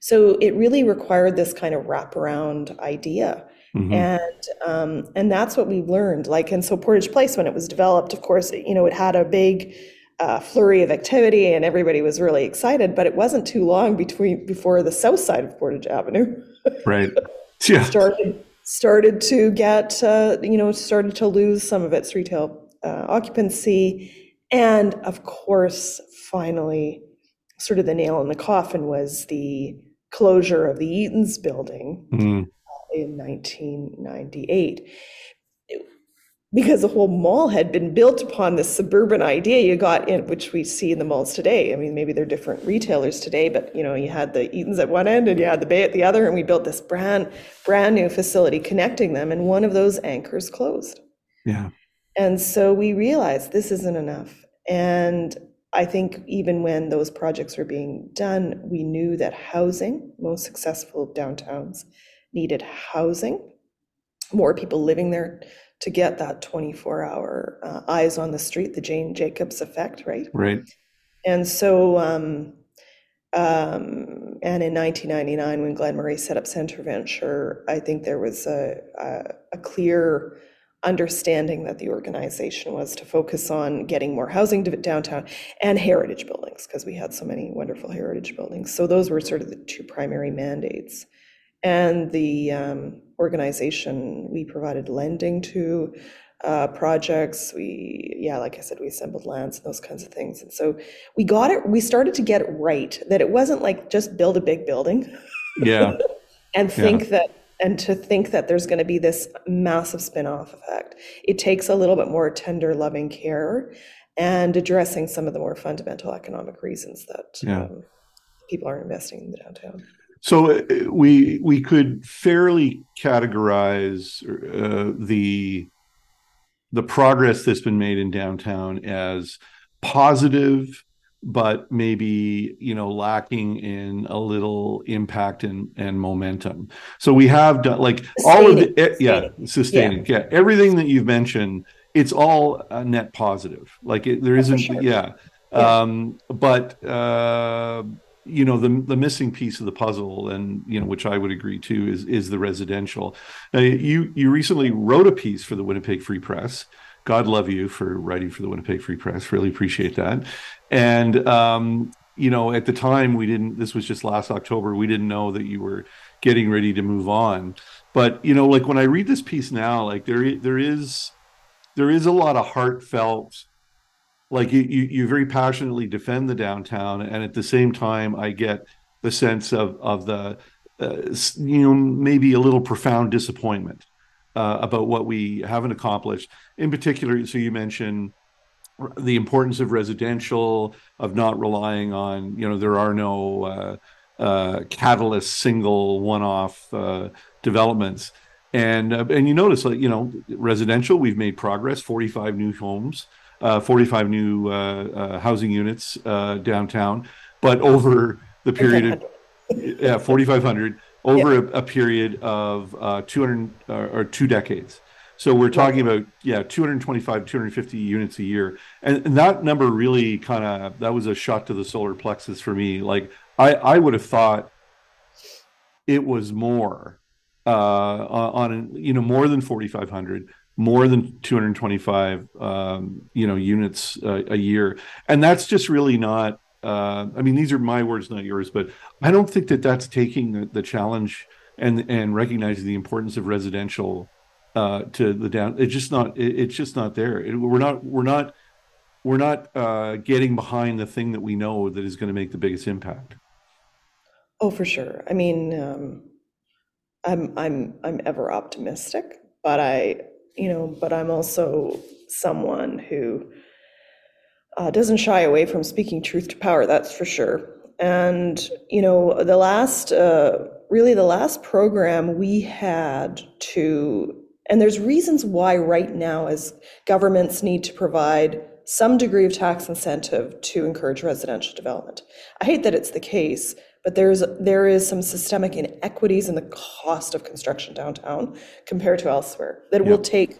So it really required this kind of wraparound idea. Mhm. And um, and that's what we learned. Like, and so Portage Place, when it was developed, of course, you know, it had a big uh, flurry of activity, and everybody was really excited. But it wasn't too long between before the south side of Portage Avenue Right. <laughs> Yeah. started started to get uh, you know started to lose some of its retail uh, occupancy, and of course, finally, sort of the nail in the coffin was the closure of the Eaton's building Mm. In 1998 because the whole mall had been built upon this suburban idea you got in which we see in the malls today i mean maybe they're different retailers today but you know you had the eatons at one end and you had the bay at the other and we built this brand brand new facility connecting them and one of those anchors closed Yeah. and so we realized this isn't enough. And I think even when those projects were being done, we knew that housing, most successful downtowns needed housing, more people living there to get that 24 hour uh, eyes on the street, the Jane Jacobs effect, right? Right. And so, um, um, and in 1999, when Glen Murray set up CentreVenture, I think there was a, a, a clear understanding that the organization was to focus on getting more housing downtown and heritage buildings, because we had so many wonderful heritage buildings. So those were sort of the two primary mandates. And the um, organization, we provided lending to uh, projects. We, yeah, like I said, we assembled lands and those kinds of things. And so we got it, we started to get it right, that it wasn't like just build a big building Yeah. <laughs> and think that, and to think that there's going to be this massive spin-off effect. It takes a little bit more tender, loving care and addressing some of the more fundamental economic reasons that Yeah. um, people aren't investing in the downtown. So uh, we we could fairly categorize uh, the the progress that's been made in downtown as positive, but maybe you know lacking in a little impact and and momentum. So we have done like all of the eh, yeah sustaining yeah everything that you've mentioned. It's all a net positive. Like it, there isn't sure. yeah. Yeah. Um, but uh, you know the the missing piece of the puzzle, and you know which I would agree to is is the residential. Now, you you recently wrote a piece for the Winnipeg Free Press. God love you for writing for the Winnipeg Free Press. Really appreciate that. And um, you know, at the time we didn't. This was just last October. We didn't know that you were getting ready to move on. But you know, like when I read this piece now, like there there is there is a lot of heartfelt like you, you you very passionately defend the downtown and at the same time i get the sense of of the uh, you know maybe a little profound disappointment uh, about what we haven't accomplished. In particular so you mentioned the importance of residential of not relying on you know there are no uh, uh, catalyst single one-off uh, developments. And uh, and you notice like you know residential we've made progress 45 new homes 45 new uh, uh, housing units uh, downtown but over the period of yeah 4500 over a, a period of uh, 200 uh, or two decades. So we're talking about yeah 225 250 units a year. And, and that number really kind of that was a shot to the solar plexus for me. Like i i would have thought it was more uh on on, you know more than 4500 more than 225 um you know units uh, a year. And that's just really not uh i mean these are my words not yours but i don't think that that's taking the, the challenge and and recognizing the importance of residential uh to the down it's just not it, it's just not there. It, we're not we're not we're not uh getting behind the thing that we know that is going to make the biggest impact. Oh, for sure. I mean, um, I'm I'm I'm ever optimistic, but I, you know, but I'm also someone who uh, doesn't shy away from speaking truth to power. That's for sure. And you know, the last uh, really the last program we had to, and there's reasons why right now as governments need to provide some degree of tax incentive to encourage residential development. I hate that it's the case, but there's there is some systemic inequities in the cost of construction downtown compared to elsewhere that will take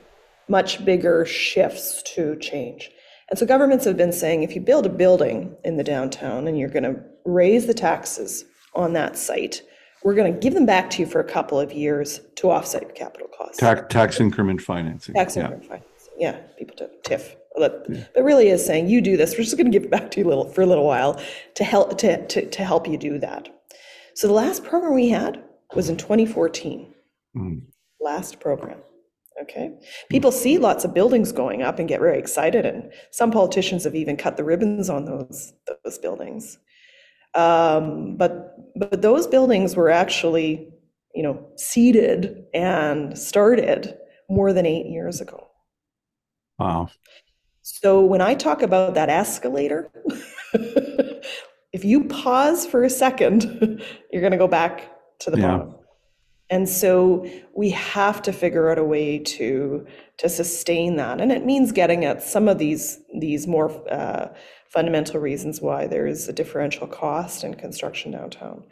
much bigger shifts to change. And so governments have been saying if you build a building in the downtown and you're going to raise the taxes on that site, we're going to give them back to you for a couple of years to offset your capital costs. Tax, tax increment financing. Tax yeah. increment financing. Yeah, people do TIF. But it really is saying you do this. We're just going to give it back to you little for a little while to help to, to, to help you do that. So the last program we had was in 2014. Mm. Last program. Okay. People see lots of buildings going up and get very excited, and some politicians have even cut the ribbons on those those buildings. Um, but but those buildings were actually, you know, seeded and started more than eight years ago. Wow. So when I talk about that escalator, <laughs> if you pause for a second, <laughs> you're going to go back to the Yeah. bottom. And so we have to figure out a way to to sustain that, and it means getting at some of these these more uh, fundamental reasons why there is a differential cost in construction downtown.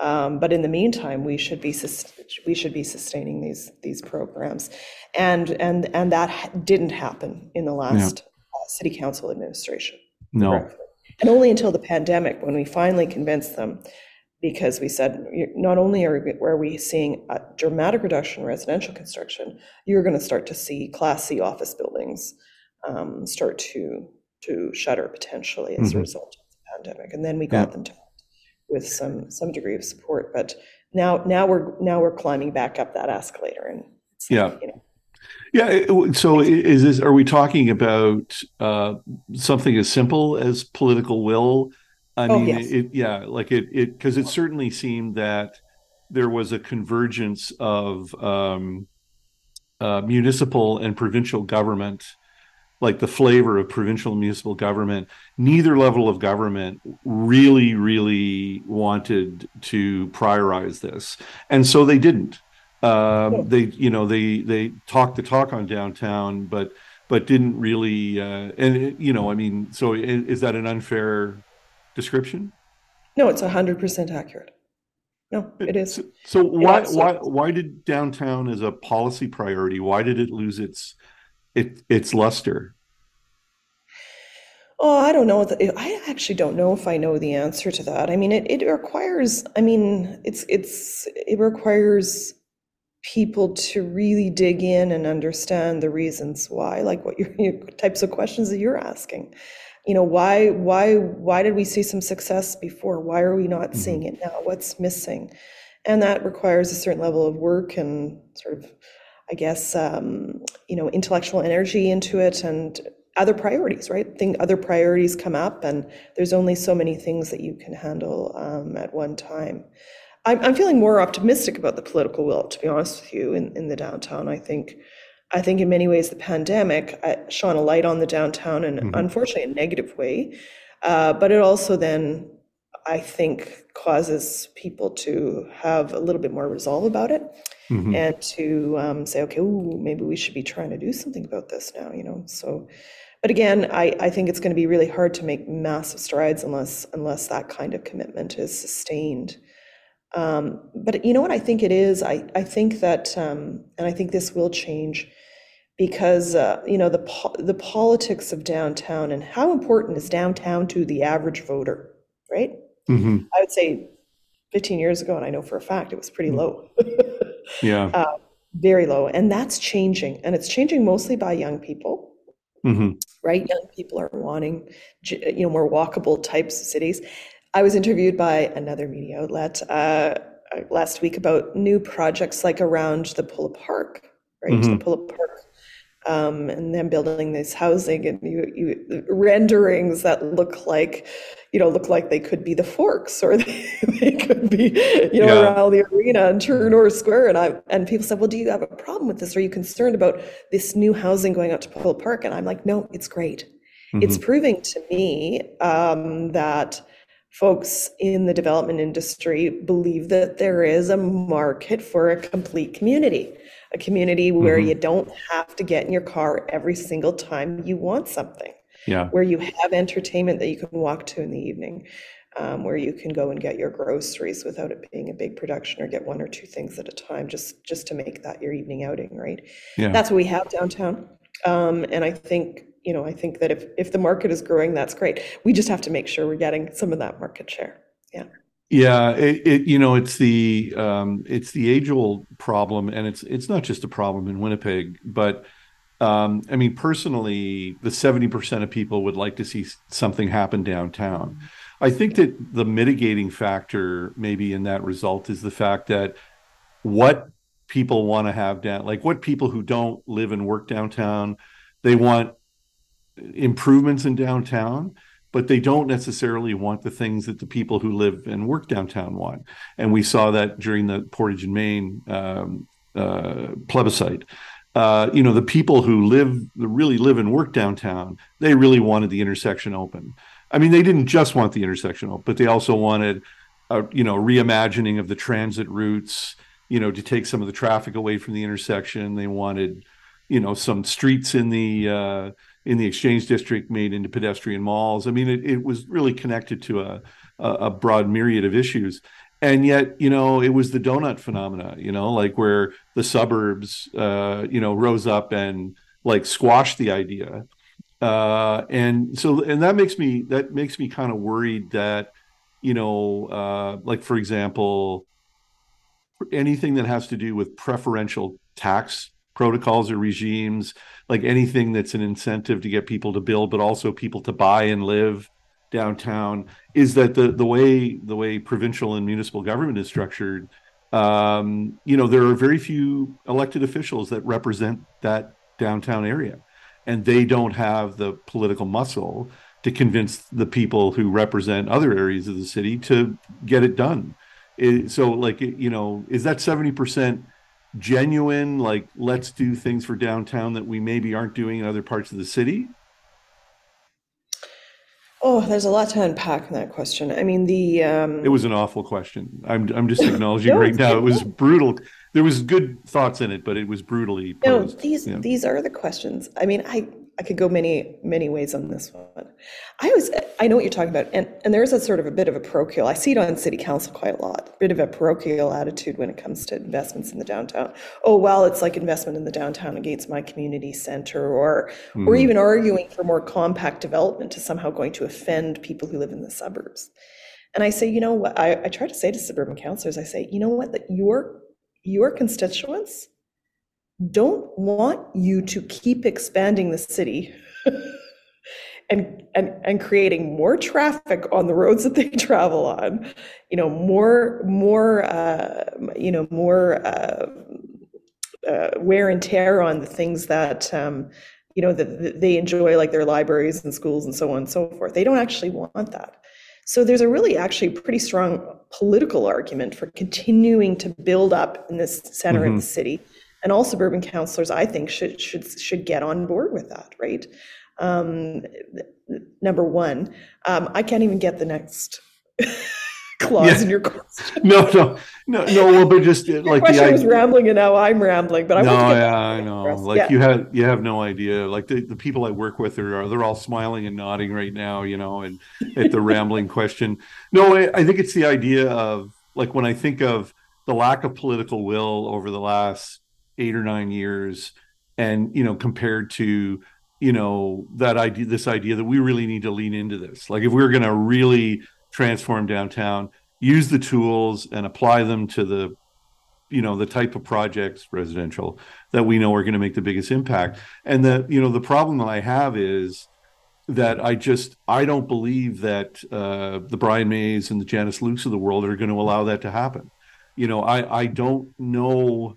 Um, but in the meantime, we should be sus- we should be sustaining these these programs, and and and that didn't happen in the last uh, city council administration. No. correctly. And only until the pandemic, when we finally convinced them, because we said, not only are we, are we seeing a dramatic reduction in residential construction, you're going to start to see Class C office buildings um, start to to shutter potentially as a Mhm. result of the pandemic. And then we got them to with some some degree of support. But now now we're now we're climbing back up that escalator, and it's like, Yeah. you know, Yeah. So is this, are we talking about uh, something as simple as political will? I Oh, mean, yes. it, yeah, like it, it, because it certainly seemed that there was a convergence of um, uh, municipal and provincial government, like the flavor of provincial and municipal government. Neither level of government really, really wanted to prioritize this, and so they didn't. Um, they, you know, they they talked the talk on downtown, but but didn't really. Uh, and it- you know, I mean, so i- is that an unfair description? no, it's hundred percent accurate. No, it is. So, so why why why did downtown as a policy priority? Why did it lose its it its luster? Oh, I don't know. I actually don't know if I know the answer to that. I mean, it, it requires, I mean, it's, it's, it requires people to really dig in and understand the reasons why, like what <laughs> your, your types of questions that you're asking. You know, why, why, why did we see some success before? Why are we not seeing it now? What's missing? And that requires a certain level of work and sort of, I guess, um, you know, intellectual energy into it and other priorities, right? Think other priorities come up, and there's only so many things that you can handle um, at one time. I'm, I'm feeling more optimistic about the political will, to be honest with you, in, in the downtown. I think, I think in many ways the pandemic uh, shone a light on the downtown in unfortunately a negative way, uh, but it also then I think causes people to have a little bit more resolve about it Mhm. and to um, say, okay, ooh, maybe we should be trying to do something about this now, you know. So, but again, I, I think it's going to be really hard to make massive strides unless unless that kind of commitment is sustained. Um, but you know what I think it is? I, I think that, um, and I think this will change because, uh, you know, the, po- the politics of downtown and how important is downtown to the average voter, right? Mhm. I would say 15 years ago, and I know for a fact it was pretty low, <laughs> Yeah. very low. And that's changing. And it's changing mostly by young people, Mhm. right? Young people are wanting, you know, more walkable types of cities. I was interviewed by another media outlet uh, uh, last week about new projects like around the Polo Park, right? The Polo Park. Um, and then building this housing and you, you renderings that look like, you know, look like they could be the forks or they, <laughs> they could be, you know, Yeah. around the arena and True North Square. And I and people said, well, do you have a problem with this? Are you concerned about this new housing going out to Polo Park? And I'm like, no, it's great. It's proving to me um, that folks in the development industry believe that there is a market for a complete community, a community where Mhm. you don't have to get in your car every single time you want something, Yeah. where you have entertainment that you can walk to in the evening, um, where you can go and get your groceries without it being a big production or get one or two things at a time just just to make that your evening outing, right? Yeah. That's what we have downtown. Um, and I think, you know, I think that if, if the market is growing, that's great. We just have to make sure we're getting some of that market share. Yeah. Yeah, it, it you know it's the um, it's the age old problem, and it's it's not just a problem in Winnipeg, but um, I mean personally, the seventy percent of people would like to see something happen downtown. I think that the mitigating factor maybe in that result is the fact that what people want to have down, like what people who don't live and work downtown, they want improvements in downtown but they don't necessarily want the things that the people who live and work downtown want. And we saw that during the Portage and Main um, uh, plebiscite. Uh, you know, the people who live, really live and work downtown, they really wanted the intersection open. I mean, they didn't just want the intersection open, but they also wanted, a, you know, reimagining of the transit routes. You know, to take some of the traffic away from the intersection. They wanted, you know, some streets in the uh, in the exchange district made into pedestrian malls. I mean, it, it was really connected to a, a, broad myriad of issues. And yet, you know, it was the donut phenomena, you know, like where the suburbs, uh, you know, rose up and like squashed the idea. Uh, and so, and that makes me, that makes me kind of worried that, you know, uh, like for example, anything that has to do with preferential tax protocols or regimes, like anything that's an incentive to get people to build, but also people to buy and live downtown, is that the the way the way provincial and municipal government is structured, um, you know, there are very few elected officials that represent that downtown area, and they don't have the political muscle to convince the people who represent other areas of the city to get it done. It, so, like, you know, is that seventy percent? Genuine like let's do things for downtown that we maybe aren't doing in other parts of the city Oh, there's a lot to unpack in that question. I mean, the um, it was an awful question i'm, I'm just <laughs> acknowledging No, right now it was brutal there was good thoughts in it but it was brutally No, these Yeah. these are the questions. I mean, I I could go many many ways on this one. I was I know what you're talking about, and and there's a sort of a bit of a parochial. I see it on city council quite a lot. A bit of a parochial attitude when it comes to investments in the downtown. Oh well, it's like investment in the downtown against my community center, or or hmm. even arguing for more compact development is somehow going to offend people who live in the suburbs. And I say, you know what? I, I try to say to suburban councillors, I say, you know what? That your your constituents don't want you to keep expanding the city <laughs> and, and and creating more traffic on the roads that they <laughs> travel on. You know more more uh, you know more uh, uh, wear and tear on the things that um, you know that that they enjoy like their libraries and schools and so on and so forth. They don't actually want that. So there's a really actually pretty strong political argument for continuing to build up in this center of the city and all suburban councillors i think should should should get on board with that right um, number one um, i can't even get the next <laughs> clause Yeah. in your question <laughs> no no no no well but just your like the question was idea rambling and now i'm rambling but i no, want to get yeah, I know. Like Yeah. you have, you have no idea. Like the, the people I work with are, they're all smiling and nodding right now, you know, and at the rambling <laughs> question. No, I, I think it's the idea of like when I think of the lack of political will over the last eight or nine years, and you know, compared to you know that idea, this idea that we really need to lean into this. Like if we're going to really transform downtown, use the tools and apply them to the you know the type of projects residential that we know are going to make the biggest impact and the you know the problem that i have is that i just i don't believe that uh, the brian mayes and the janice lukes of the world are going to allow that to happen you know i i don't know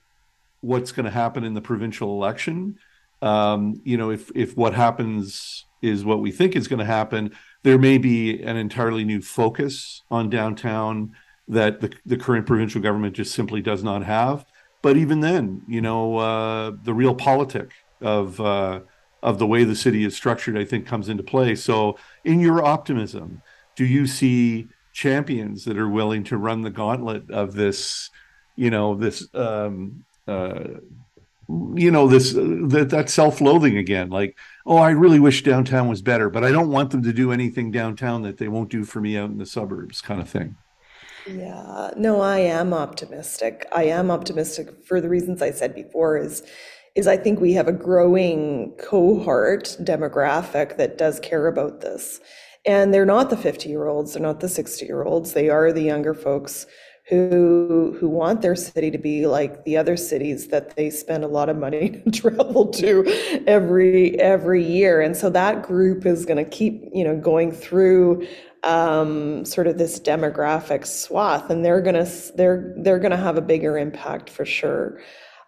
what's going to happen in the provincial election um, you know if if what happens is what we think is going to happen there may be an entirely new focus on downtown that the, the current provincial government just simply does not have. But even then, you know, uh, the real politic of uh, of the way the city is structured, I think, comes into play. So, in your optimism, do you see champions that are willing to run the gauntlet of this, you know, this, um, uh, you know, this that that self-loathing again. Like, oh, I really wish downtown was better, but I don't want them to do anything downtown that they won't do for me out in the suburbs, kind of thing. Yeah, no, I am optimistic. I am optimistic for the reasons I said before is is I think we have a growing cohort demographic that does care about this. And they're not the 50 year olds, they're not the 60 year olds, they are the younger folks who who want their city to be like the other cities that they spend a lot of money <laughs> to travel to every every year. And so that group is going to keep you know going through um, sort of this demographic swath and they're going to they're they're going to have a bigger impact for sure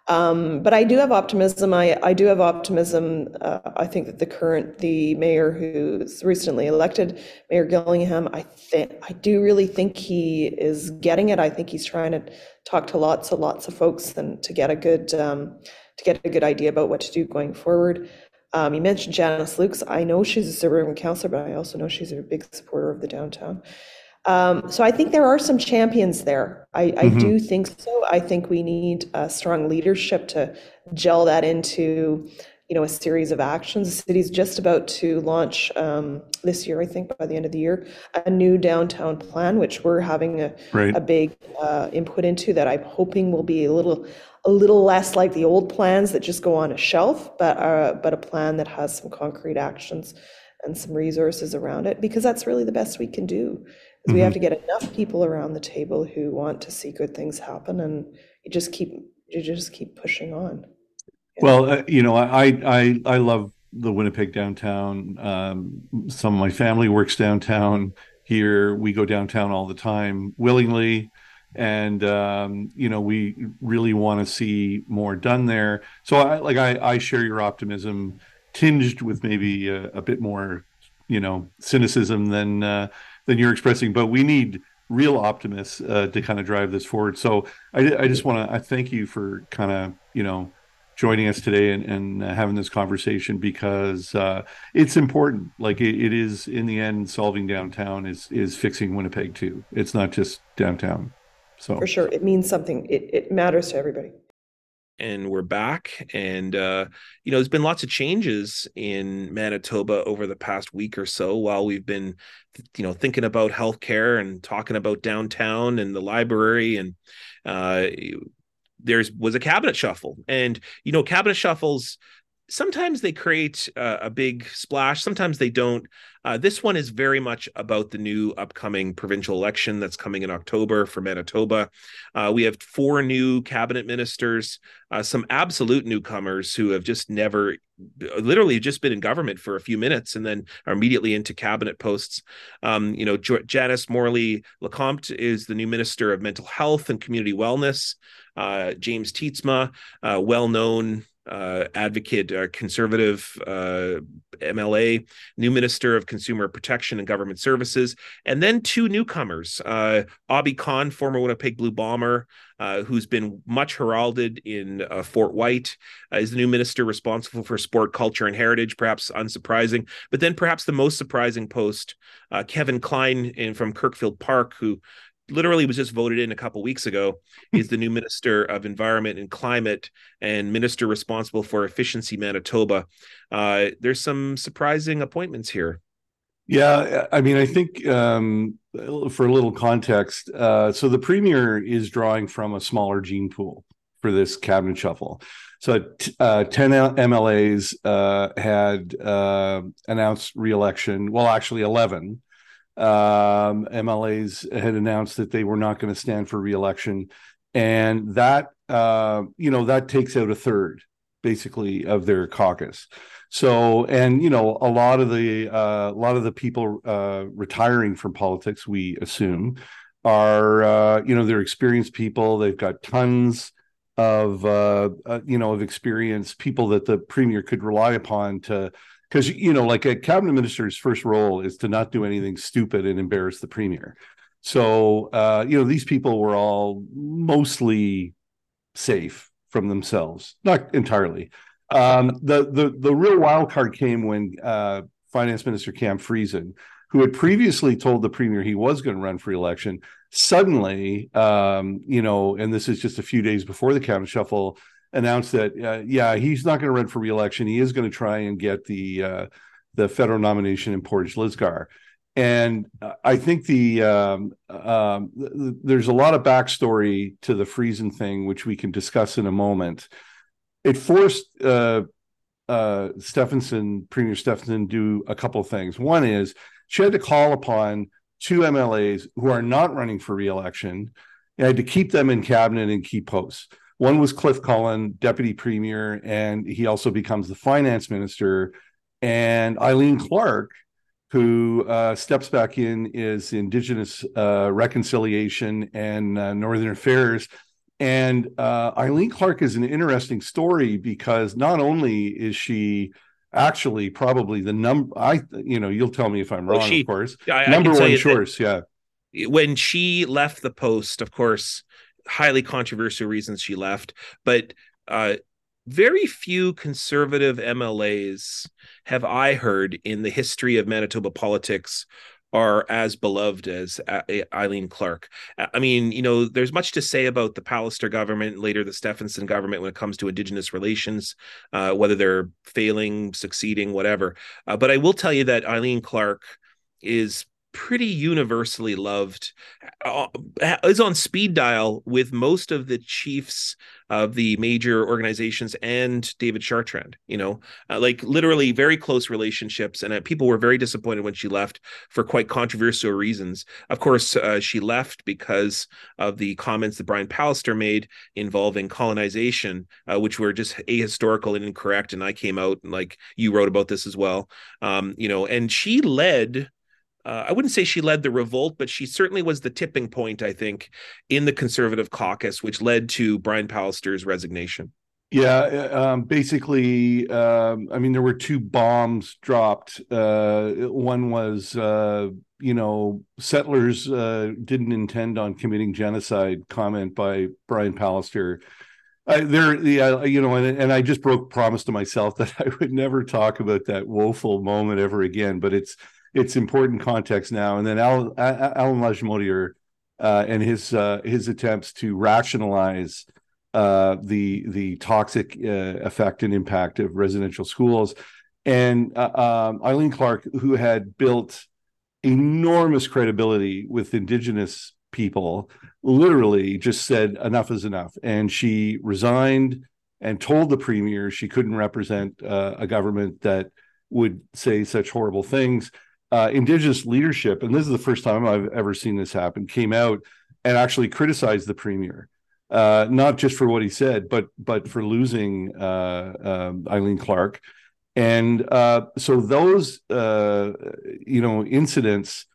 um, but I do have optimism. I, I do have optimism. Uh, I think that the current, the mayor who's recently elected, Mayor Gillingham, I think I do really think he is getting it. I think he's trying to talk to lots and lots of folks and to get a good um, to get a good idea about what to do going forward. Um, you mentioned Janice Lukes. I know she's a suburban councillor, but I also know she's a big supporter of the downtown. Um, so I think there are some champions there. I, I mm-hmm. do think so. I think we need a strong leadership to gel that into, you know, a series of actions. The city's just about to launch um, this year, I think, by the end of the year, a new downtown plan, which we're having a, right. a big uh, input into. That I'm hoping will be a little a little less like the old plans that just go on a shelf, but uh, but a plan that has some concrete actions and some resources around it, because that's really the best we can do we have mm-hmm. to get enough people around the table who want to see good things happen, and you just keep you just keep pushing on. Yeah. Well, uh, you know, I I I love the Winnipeg downtown. Um, some of my family works downtown here. We go downtown all the time willingly. And um, you know, we really want to see more done there. So I like I, I share your optimism, tinged with maybe a, a bit more, you know, cynicism than uh, than you're expressing, but we need real optimists uh, to kind of drive this forward. So I, I just want to I thank you for kind of you know joining us today and, and uh, having this conversation because uh, it's important. Like it, it is in the end, solving downtown is is fixing Winnipeg too. It's not just downtown. So for sure, it means something. It it matters to everybody and we're back. And uh, you know, there's been lots of changes in Manitoba over the past week or so while we've been, you know, thinking about healthcare and talking about downtown and the library. And uh, there's was a cabinet shuffle. And you know cabinet shuffles sometimes they create a big splash sometimes they don't uh, this one is very much about the new upcoming provincial election that's coming in october for manitoba. Uh, we have four new cabinet ministers uh, some absolute newcomers who have just never literally just been in government for a few minutes and then are immediately into cabinet posts. Um, you know janice morley lecomte is the new minister of mental health and community wellness. Uh, james Teitsma, uh, well known uh, advocate, uh, conservative uh, MLA, new Minister of Consumer Protection and Government Services, and then two newcomers, uh, Obby Khan, former Winnipeg Blue Bomber, uh, who's been much heralded in uh, Fort Whyte, is the new minister responsible for sport, culture, and heritage, perhaps unsurprising. But then perhaps the most surprising post, Kevin Klein in, from Kirkfield Park, who literally was just voted in a couple weeks ago is the new minister of environment and climate and minister responsible for efficiency manitoba. Uh, there's some surprising appointments here. Yeah i mean i think um, for a little context uh, so the premier is drawing from a smaller gene pool for this cabinet shuffle. So uh, 10 mlas uh, had uh, announced reelection well actually 11 um, MLAs had announced that they were not going to stand for reelection, and that uh, you know that takes out a third basically of their caucus. So, and you know, a lot of the uh, a lot of the people uh, retiring from politics, we assume, are uh, you know they're experienced people. They've got tons of uh, uh, you know of experience, people that the premier could rely upon to because you know like a cabinet minister's first role is to not do anything stupid and embarrass the premier. So uh, you know these people were all mostly safe from themselves not entirely. Um, the the the real wild card came when uh, finance minister cam friesen who had previously told the premier he was going to run for election, suddenly, um, you know, and this is just a few days before the cabinet shuffle, announced that uh, yeah, he's not going to run for reelection. He is going to try and get the uh, the federal nomination in Portage Lisgar. And I think the um, um, th- there's a lot of backstory to the Friesen thing, which we can discuss in a moment. It forced uh, uh, Stefanson, Premier Stefanson, do a couple of things. One is she had to call upon two MLAs who are not running for reelection and had to keep them in cabinet and key posts. One was Cliff Cullen, deputy premier, and he also becomes the finance minister. And Eileen Clarke, who uh, steps back in, is Indigenous uh, reconciliation and uh, Northern affairs. And uh, Eileen Clarke is an interesting story because not only is she actually probably the number I you know you'll tell me if I'm wrong well, she, of course I, number I one choice yeah when she left the post of course highly controversial reasons she left but uh very few conservative MLAs have I heard in the history of Manitoba politics are as beloved as Eileen Clarke. I mean, you know, there's much to say about the Pallister government, later the Stefanson government, when it comes to Indigenous relations, uh, whether they're failing, succeeding, whatever. Uh, but I will tell you that Eileen Clarke is pretty universally loved uh, is on speed dial with most of the chiefs of the major organizations and David Chartrand you know? Uh, like literally very close relationships and uh, people were very disappointed when she left for quite controversial reasons. Of course uh, she left because of the comments that Brian Pallister made involving colonization uh, which were just ahistorical and incorrect and I came out and like you wrote about this as well. Um, you know and she led uh, I wouldn't say she led the revolt, but she certainly was the tipping point, I think, in the conservative caucus, which led to Brian Pallister's resignation. Yeah, uh, um, basically, um, I mean, there were two bombs dropped. Uh, one was, uh, you know, settlers uh, didn't intend on committing genocide. Comment by Brian Pallister. Uh, there, yeah, you know, and, and I just broke promise to myself <laughs> that I would never talk about that woeful moment ever again. But it's it's important context now. And then Alan, Alan Lagimodiere uh, and his uh, his attempts to rationalize uh, the the toxic uh, effect and impact of residential schools, and uh, um, Eileen Clarke, who had built enormous credibility with Indigenous people, literally just said enough is enough, and she resigned and told the premier she couldn't represent uh, a government that would say such horrible things uh, indigenous leadership, and this is the first time I've ever seen this happen, came out and actually criticized the premier, uh, not just for what he said, but but for losing uh, um, Eileen Clarke, and uh, so those uh, you know incidents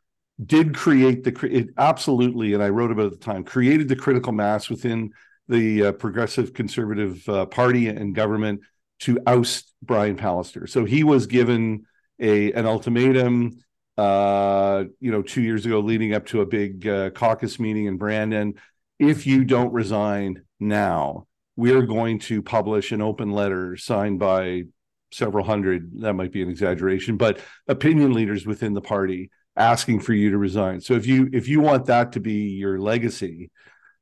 did create the it absolutely, and I wrote about at the time, created the critical mass within the uh, progressive conservative party and government to oust Brian Pallister. So he was given a an ultimatum uh, you know, two years ago, leading up to a big uh, caucus meeting in Brandon. If you don't resign now, we are going to publish an open letter signed by several hundred. That might be an exaggeration, but opinion leaders within the party asking for you to resign. So if you if you want that to be your legacy,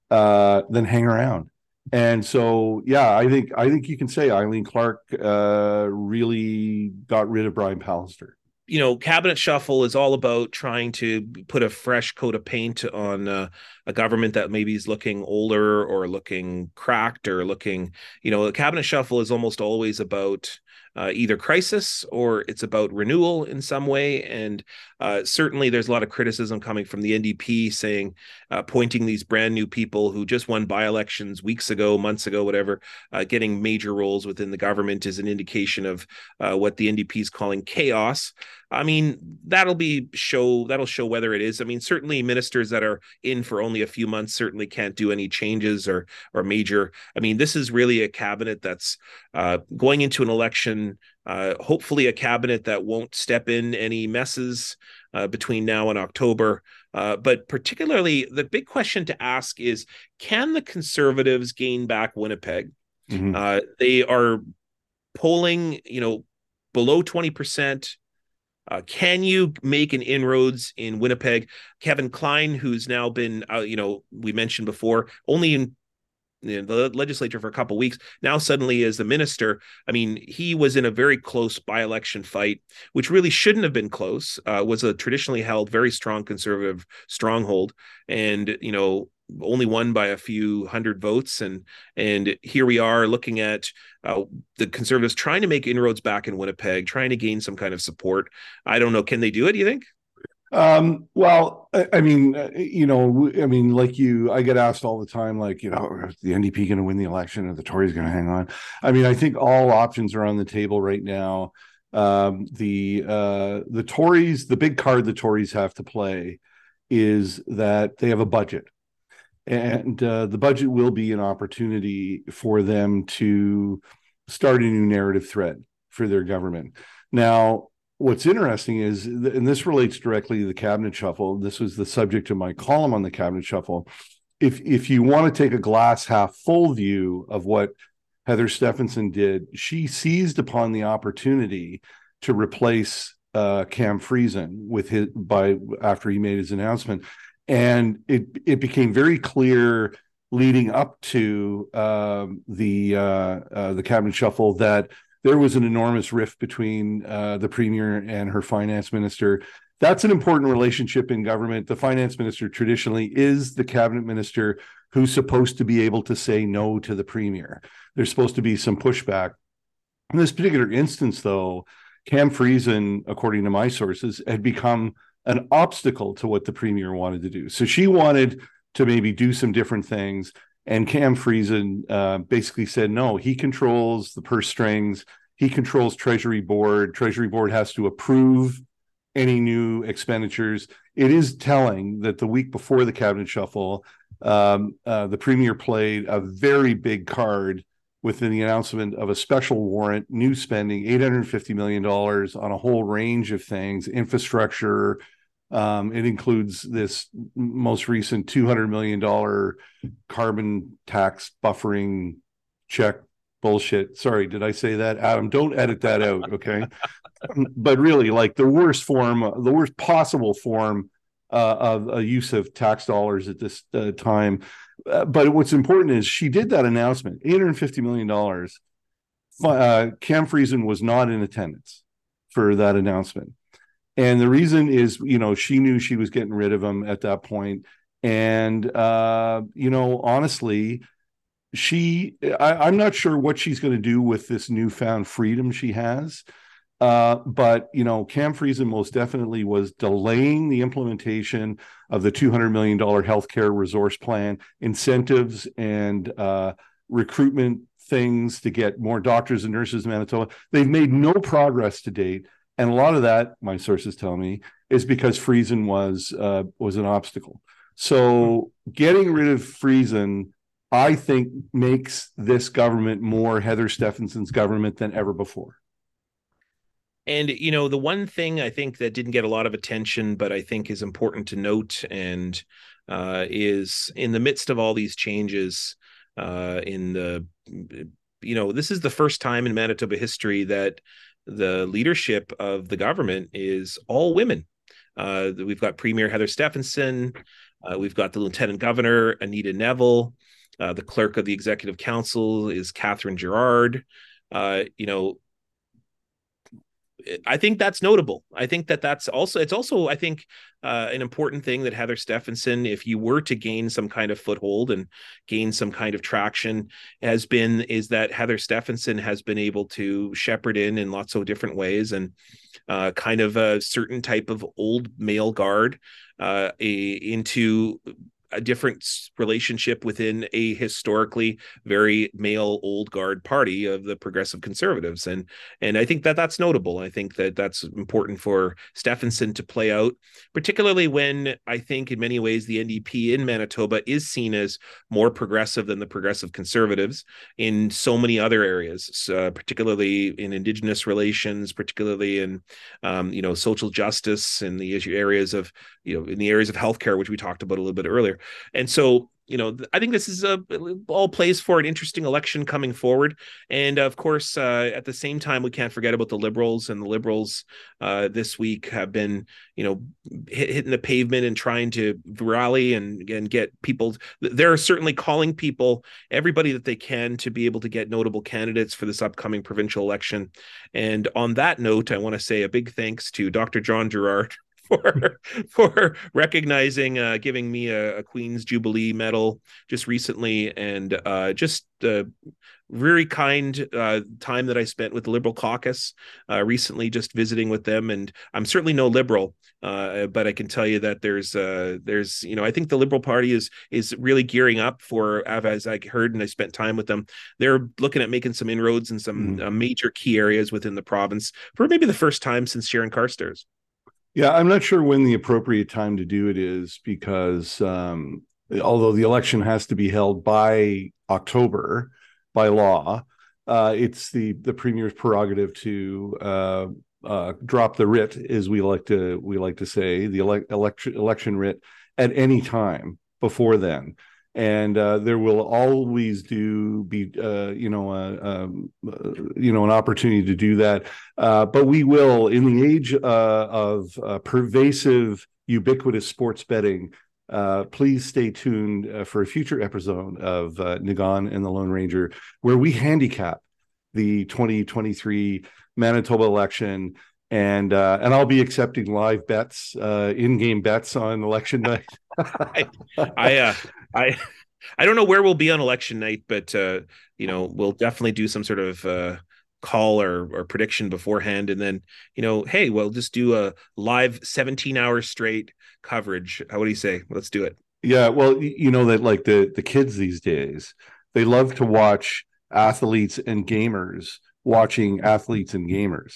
uh, then hang around. And so, yeah, I think I think you can say Eileen Clarke uh, really got rid of Brian Pallister. You know, cabinet shuffle is all about trying to put a fresh coat of paint on uh, a government that maybe is looking older or looking cracked or looking. You know, a cabinet shuffle is almost always about uh, either crisis or it's about renewal in some way. And uh, certainly, there's a lot of criticism coming from the NDP saying, uh, pointing these brand new people who just won by elections weeks ago, months ago, whatever, uh, getting major roles within the government is an indication of uh, what the NDP is calling chaos. I mean, that'll be show that'll show whether it is. I mean, certainly ministers that are in for only a few months certainly can't do any changes or or major. I mean, this is really a cabinet that's uh, going into an election. Uh, hopefully, a cabinet that won't step in any messes uh, between now and October. Uh, but particularly, the big question to ask is: Can the Conservatives gain back Winnipeg? Mm-hmm. Uh, they are polling, you know, below twenty percent Uh, can you make an inroads in Winnipeg? Kevin Klein, who's now been, uh, you know, we mentioned before, only in you know, the legislature for a couple weeks. Now suddenly as the minister i mean he was in a very close by-election fight which really shouldn't have been close uh, was a traditionally held very strong conservative stronghold. And you know only won by a few hundred votes. And and here we are looking at uh, the conservatives trying to make inroads back in winnipeg trying to gain some kind of support. I don't know can they do it do you think um, well, I, I mean, uh, you know, I mean, like you, I get asked all the time, like, you know, the NDP going to win the election or the Tories going to hang on? I mean, I think all options are on the table right now. Um, the uh, the Tories, the big card the Tories have to play is that they have a budget, and uh, the budget will be an opportunity for them to start a new narrative thread for their government. Now, what's interesting is, and this relates directly to the cabinet shuffle. This was the subject of my column on the cabinet shuffle. If if you want to take a glass half full view of what Heather Stefanson did, she seized upon the opportunity to replace uh, Cam Friesen with his by after he made his announcement, and it it became very clear leading up to um, the uh, uh, the cabinet shuffle that there was an enormous rift between uh, the premier and her finance minister. That's an important relationship in government. The finance minister traditionally is the cabinet minister who's supposed to be able to say no to the premier. There's supposed to be some pushback. In this particular instance, though, Cam Friesen, according to my sources, had become an obstacle to what the premier wanted to do. So she wanted to maybe do some different things. And Cam Friesen uh, basically said, no, he controls the purse strings. He controls Treasury Board. Treasury Board has to approve any new expenditures. It is telling that the week before the cabinet shuffle, um, uh, the premier played a very big card within the announcement of a special warrant, new spending, $850 million on a whole range of things, infrastructure, um, it includes this most recent $200 million carbon tax buffering check bullshit. Sorry, did I say that? Adam, don't edit that out. Okay. <laughs> but really, like the worst form, the worst possible form uh, of a use of tax dollars at this uh, time. Uh, but what's important is she did that announcement $850 million. Uh, Cam Friesen was not in attendance for that announcement. And the reason is, you know, she knew she was getting rid of him at that point. And, uh, you know, honestly, she, I, am not sure what she's going to do with this newfound freedom she has. Uh, but, you know, Cam Friesen most definitely was delaying the implementation of the $200 million healthcare resource plan, incentives and uh, recruitment things to get more doctors and nurses in Manitoba. They've made no progress to date and a lot of that, my sources tell me, is because Friesen was uh, was an obstacle. So getting rid of Friesen, I think, makes this government more Heather Stefanson's government than ever before. And you know, the one thing I think that didn't get a lot of attention, but I think is important to note, and uh, is in the midst of all these changes, uh, in the, you know, this is the first time in Manitoba history that the leadership of the government is all women. Uh, we've got Premier Heather Stefanson, uh, we've got the Lieutenant Governor Anita Neville, uh, the Clerk of the Executive Council is Kathryn Gerrard. Uh, you know, I think that's notable. I think that that's also it's also I think uh, an important thing that Heather Stefanson, if you were to gain some kind of foothold and gain some kind of traction, has been is that Heather Stefanson has been able to shepherd in in lots of different ways and uh, kind of a certain type of old male guard uh, a, into a different relationship within a historically very male old guard party of the progressive conservatives and and i think that that's notable. I think that that's important for stefanson to play out particularly when i think in many ways the ndp in manitoba is seen as more progressive than the progressive conservatives in so many other areas uh, particularly in indigenous relations particularly in um, you know social justice and the issue areas of you know in the areas of healthcare which we talked about a little bit earlier and so you know, I think this is a all plays for an interesting election coming forward. And of course, uh, at the same time, we can't forget about the liberals and the liberals uh, this week have been, you know, hit, hitting the pavement and trying to rally and, and get people. They're certainly calling people, everybody that they can, to be able to get notable candidates for this upcoming provincial election. And on that note, I want to say a big thanks to Dr. Jon Gerrard for <laughs> for recognizing uh, giving me a, a, Queen's Jubilee medal just recently, and uh, just uh, very kind uh, time that I spent with the Liberal Caucus uh, recently, just visiting with them. And I'm certainly no liberal, uh, but I can tell you that there's there's you know I think the Liberal Party is is really gearing up for as I heard and I spent time with them. They're looking at making some inroads in some mm. major key areas within the province for maybe the first time since Sharon Carstairs. Yeah, I'm not sure when the appropriate time to do it is because um, although the election has to be held by October by law, uh, it's the the premier's prerogative to uh, uh, drop the writ, as we like to we like to say, the ele- election election writ at any time before then and uh, there will always do be uh, you know um, uh, you know an opportunity to do that uh, but we will in the age uh, of pervasive ubiquitous sports betting please stay tuned for a future episode of Niigaan and the Lone Ranger where we handicap the 2023 Manitoba election and uh, and I'll be accepting live bets, uh, in-game bets on election <laughs> night. I, I, uh, I, <laughs> I don't know where we'll be on election night, but uh, you know, we'll definitely do some sort of uh, call or or prediction beforehand, and then you know, hey, we'll just do a live 17 hours straight coverage. How would you say? Let's do it. Yeah, well, you know that like the the kids these days, they love to watch athletes and gamers watching athletes and gamers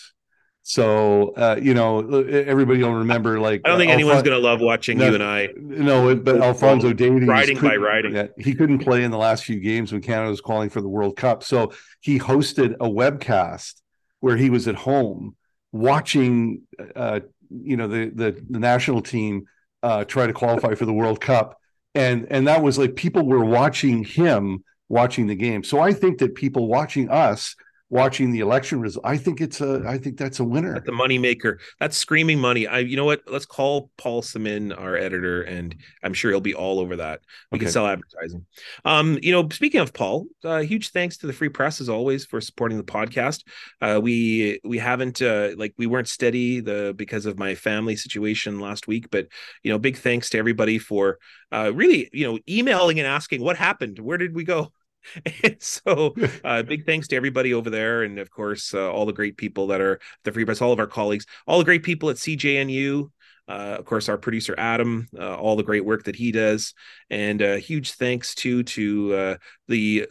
so uh, you know, everybody will remember. Like, I don't think uh, anyone's going to love watching no, you and I. No, but Alphonso Davies riding by riding. Yeah, he couldn't play in the last few games when Canada was calling for the World Cup. So he hosted a webcast where he was at home watching, uh, you know, the the, the national team uh, try to qualify for the World Cup, and and that was like people were watching him watching the game. So I think that people watching us watching the election result. I think it's a I think that's a winner. That's the money maker. That's screaming money. I you know what? Let's call Paul Samyn, our editor, and I'm sure he'll be all over that. We okay. can sell advertising. Um, you know, speaking of Paul, uh, huge thanks to the Free Press as always for supporting the podcast. Uh, we we haven't uh, like we weren't steady the because of my family situation last week, but you know, big thanks to everybody for uh, really you know emailing and asking what happened, where did we go. <laughs> So, <laughs> uh, big thanks to everybody over there, and of course, uh, all the great people that are the Free Press, all of our colleagues, all the great people at CJNU. Uh, of course, our producer Adam, uh, all the great work that he does, and uh, huge thanks to to uh, the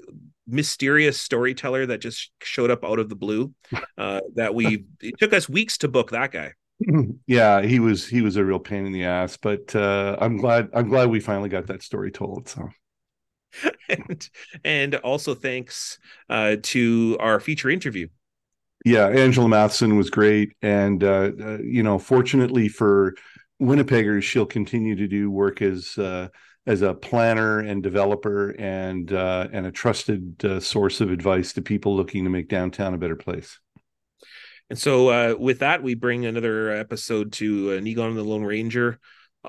mysterious storyteller that just showed up out of the blue. that we <laughs> it took us weeks to book that guy. Yeah, he was he was a real pain in the ass, but I'm glad I'm glad we finally got that story told. So <laughs> and, and also thanks uh, to our feature interview. Yeah, Angela Mathieson was great, and uh, uh, you know, fortunately for Winnipeggers, she'll continue to do work as uh, as a planner and developer, and uh, and a trusted uh, source of advice to people looking to make downtown a better place. And so, with that, we bring another episode to uh, Niigaan and the Lone Ranger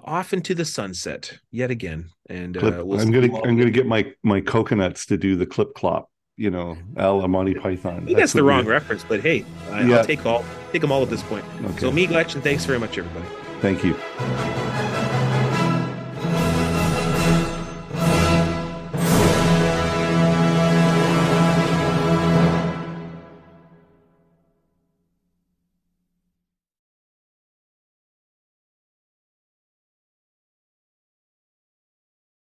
off into the sunset yet again. And uh, we'll I'm gonna I'm gonna get my my coconuts to do the clip clop. You know, Al Monty Python. That's, that's the wrong reference, but hey, I, yeah. I'll take all take them all at this point. Okay. So, me, Gletch, and thanks very much, everybody. Thank you.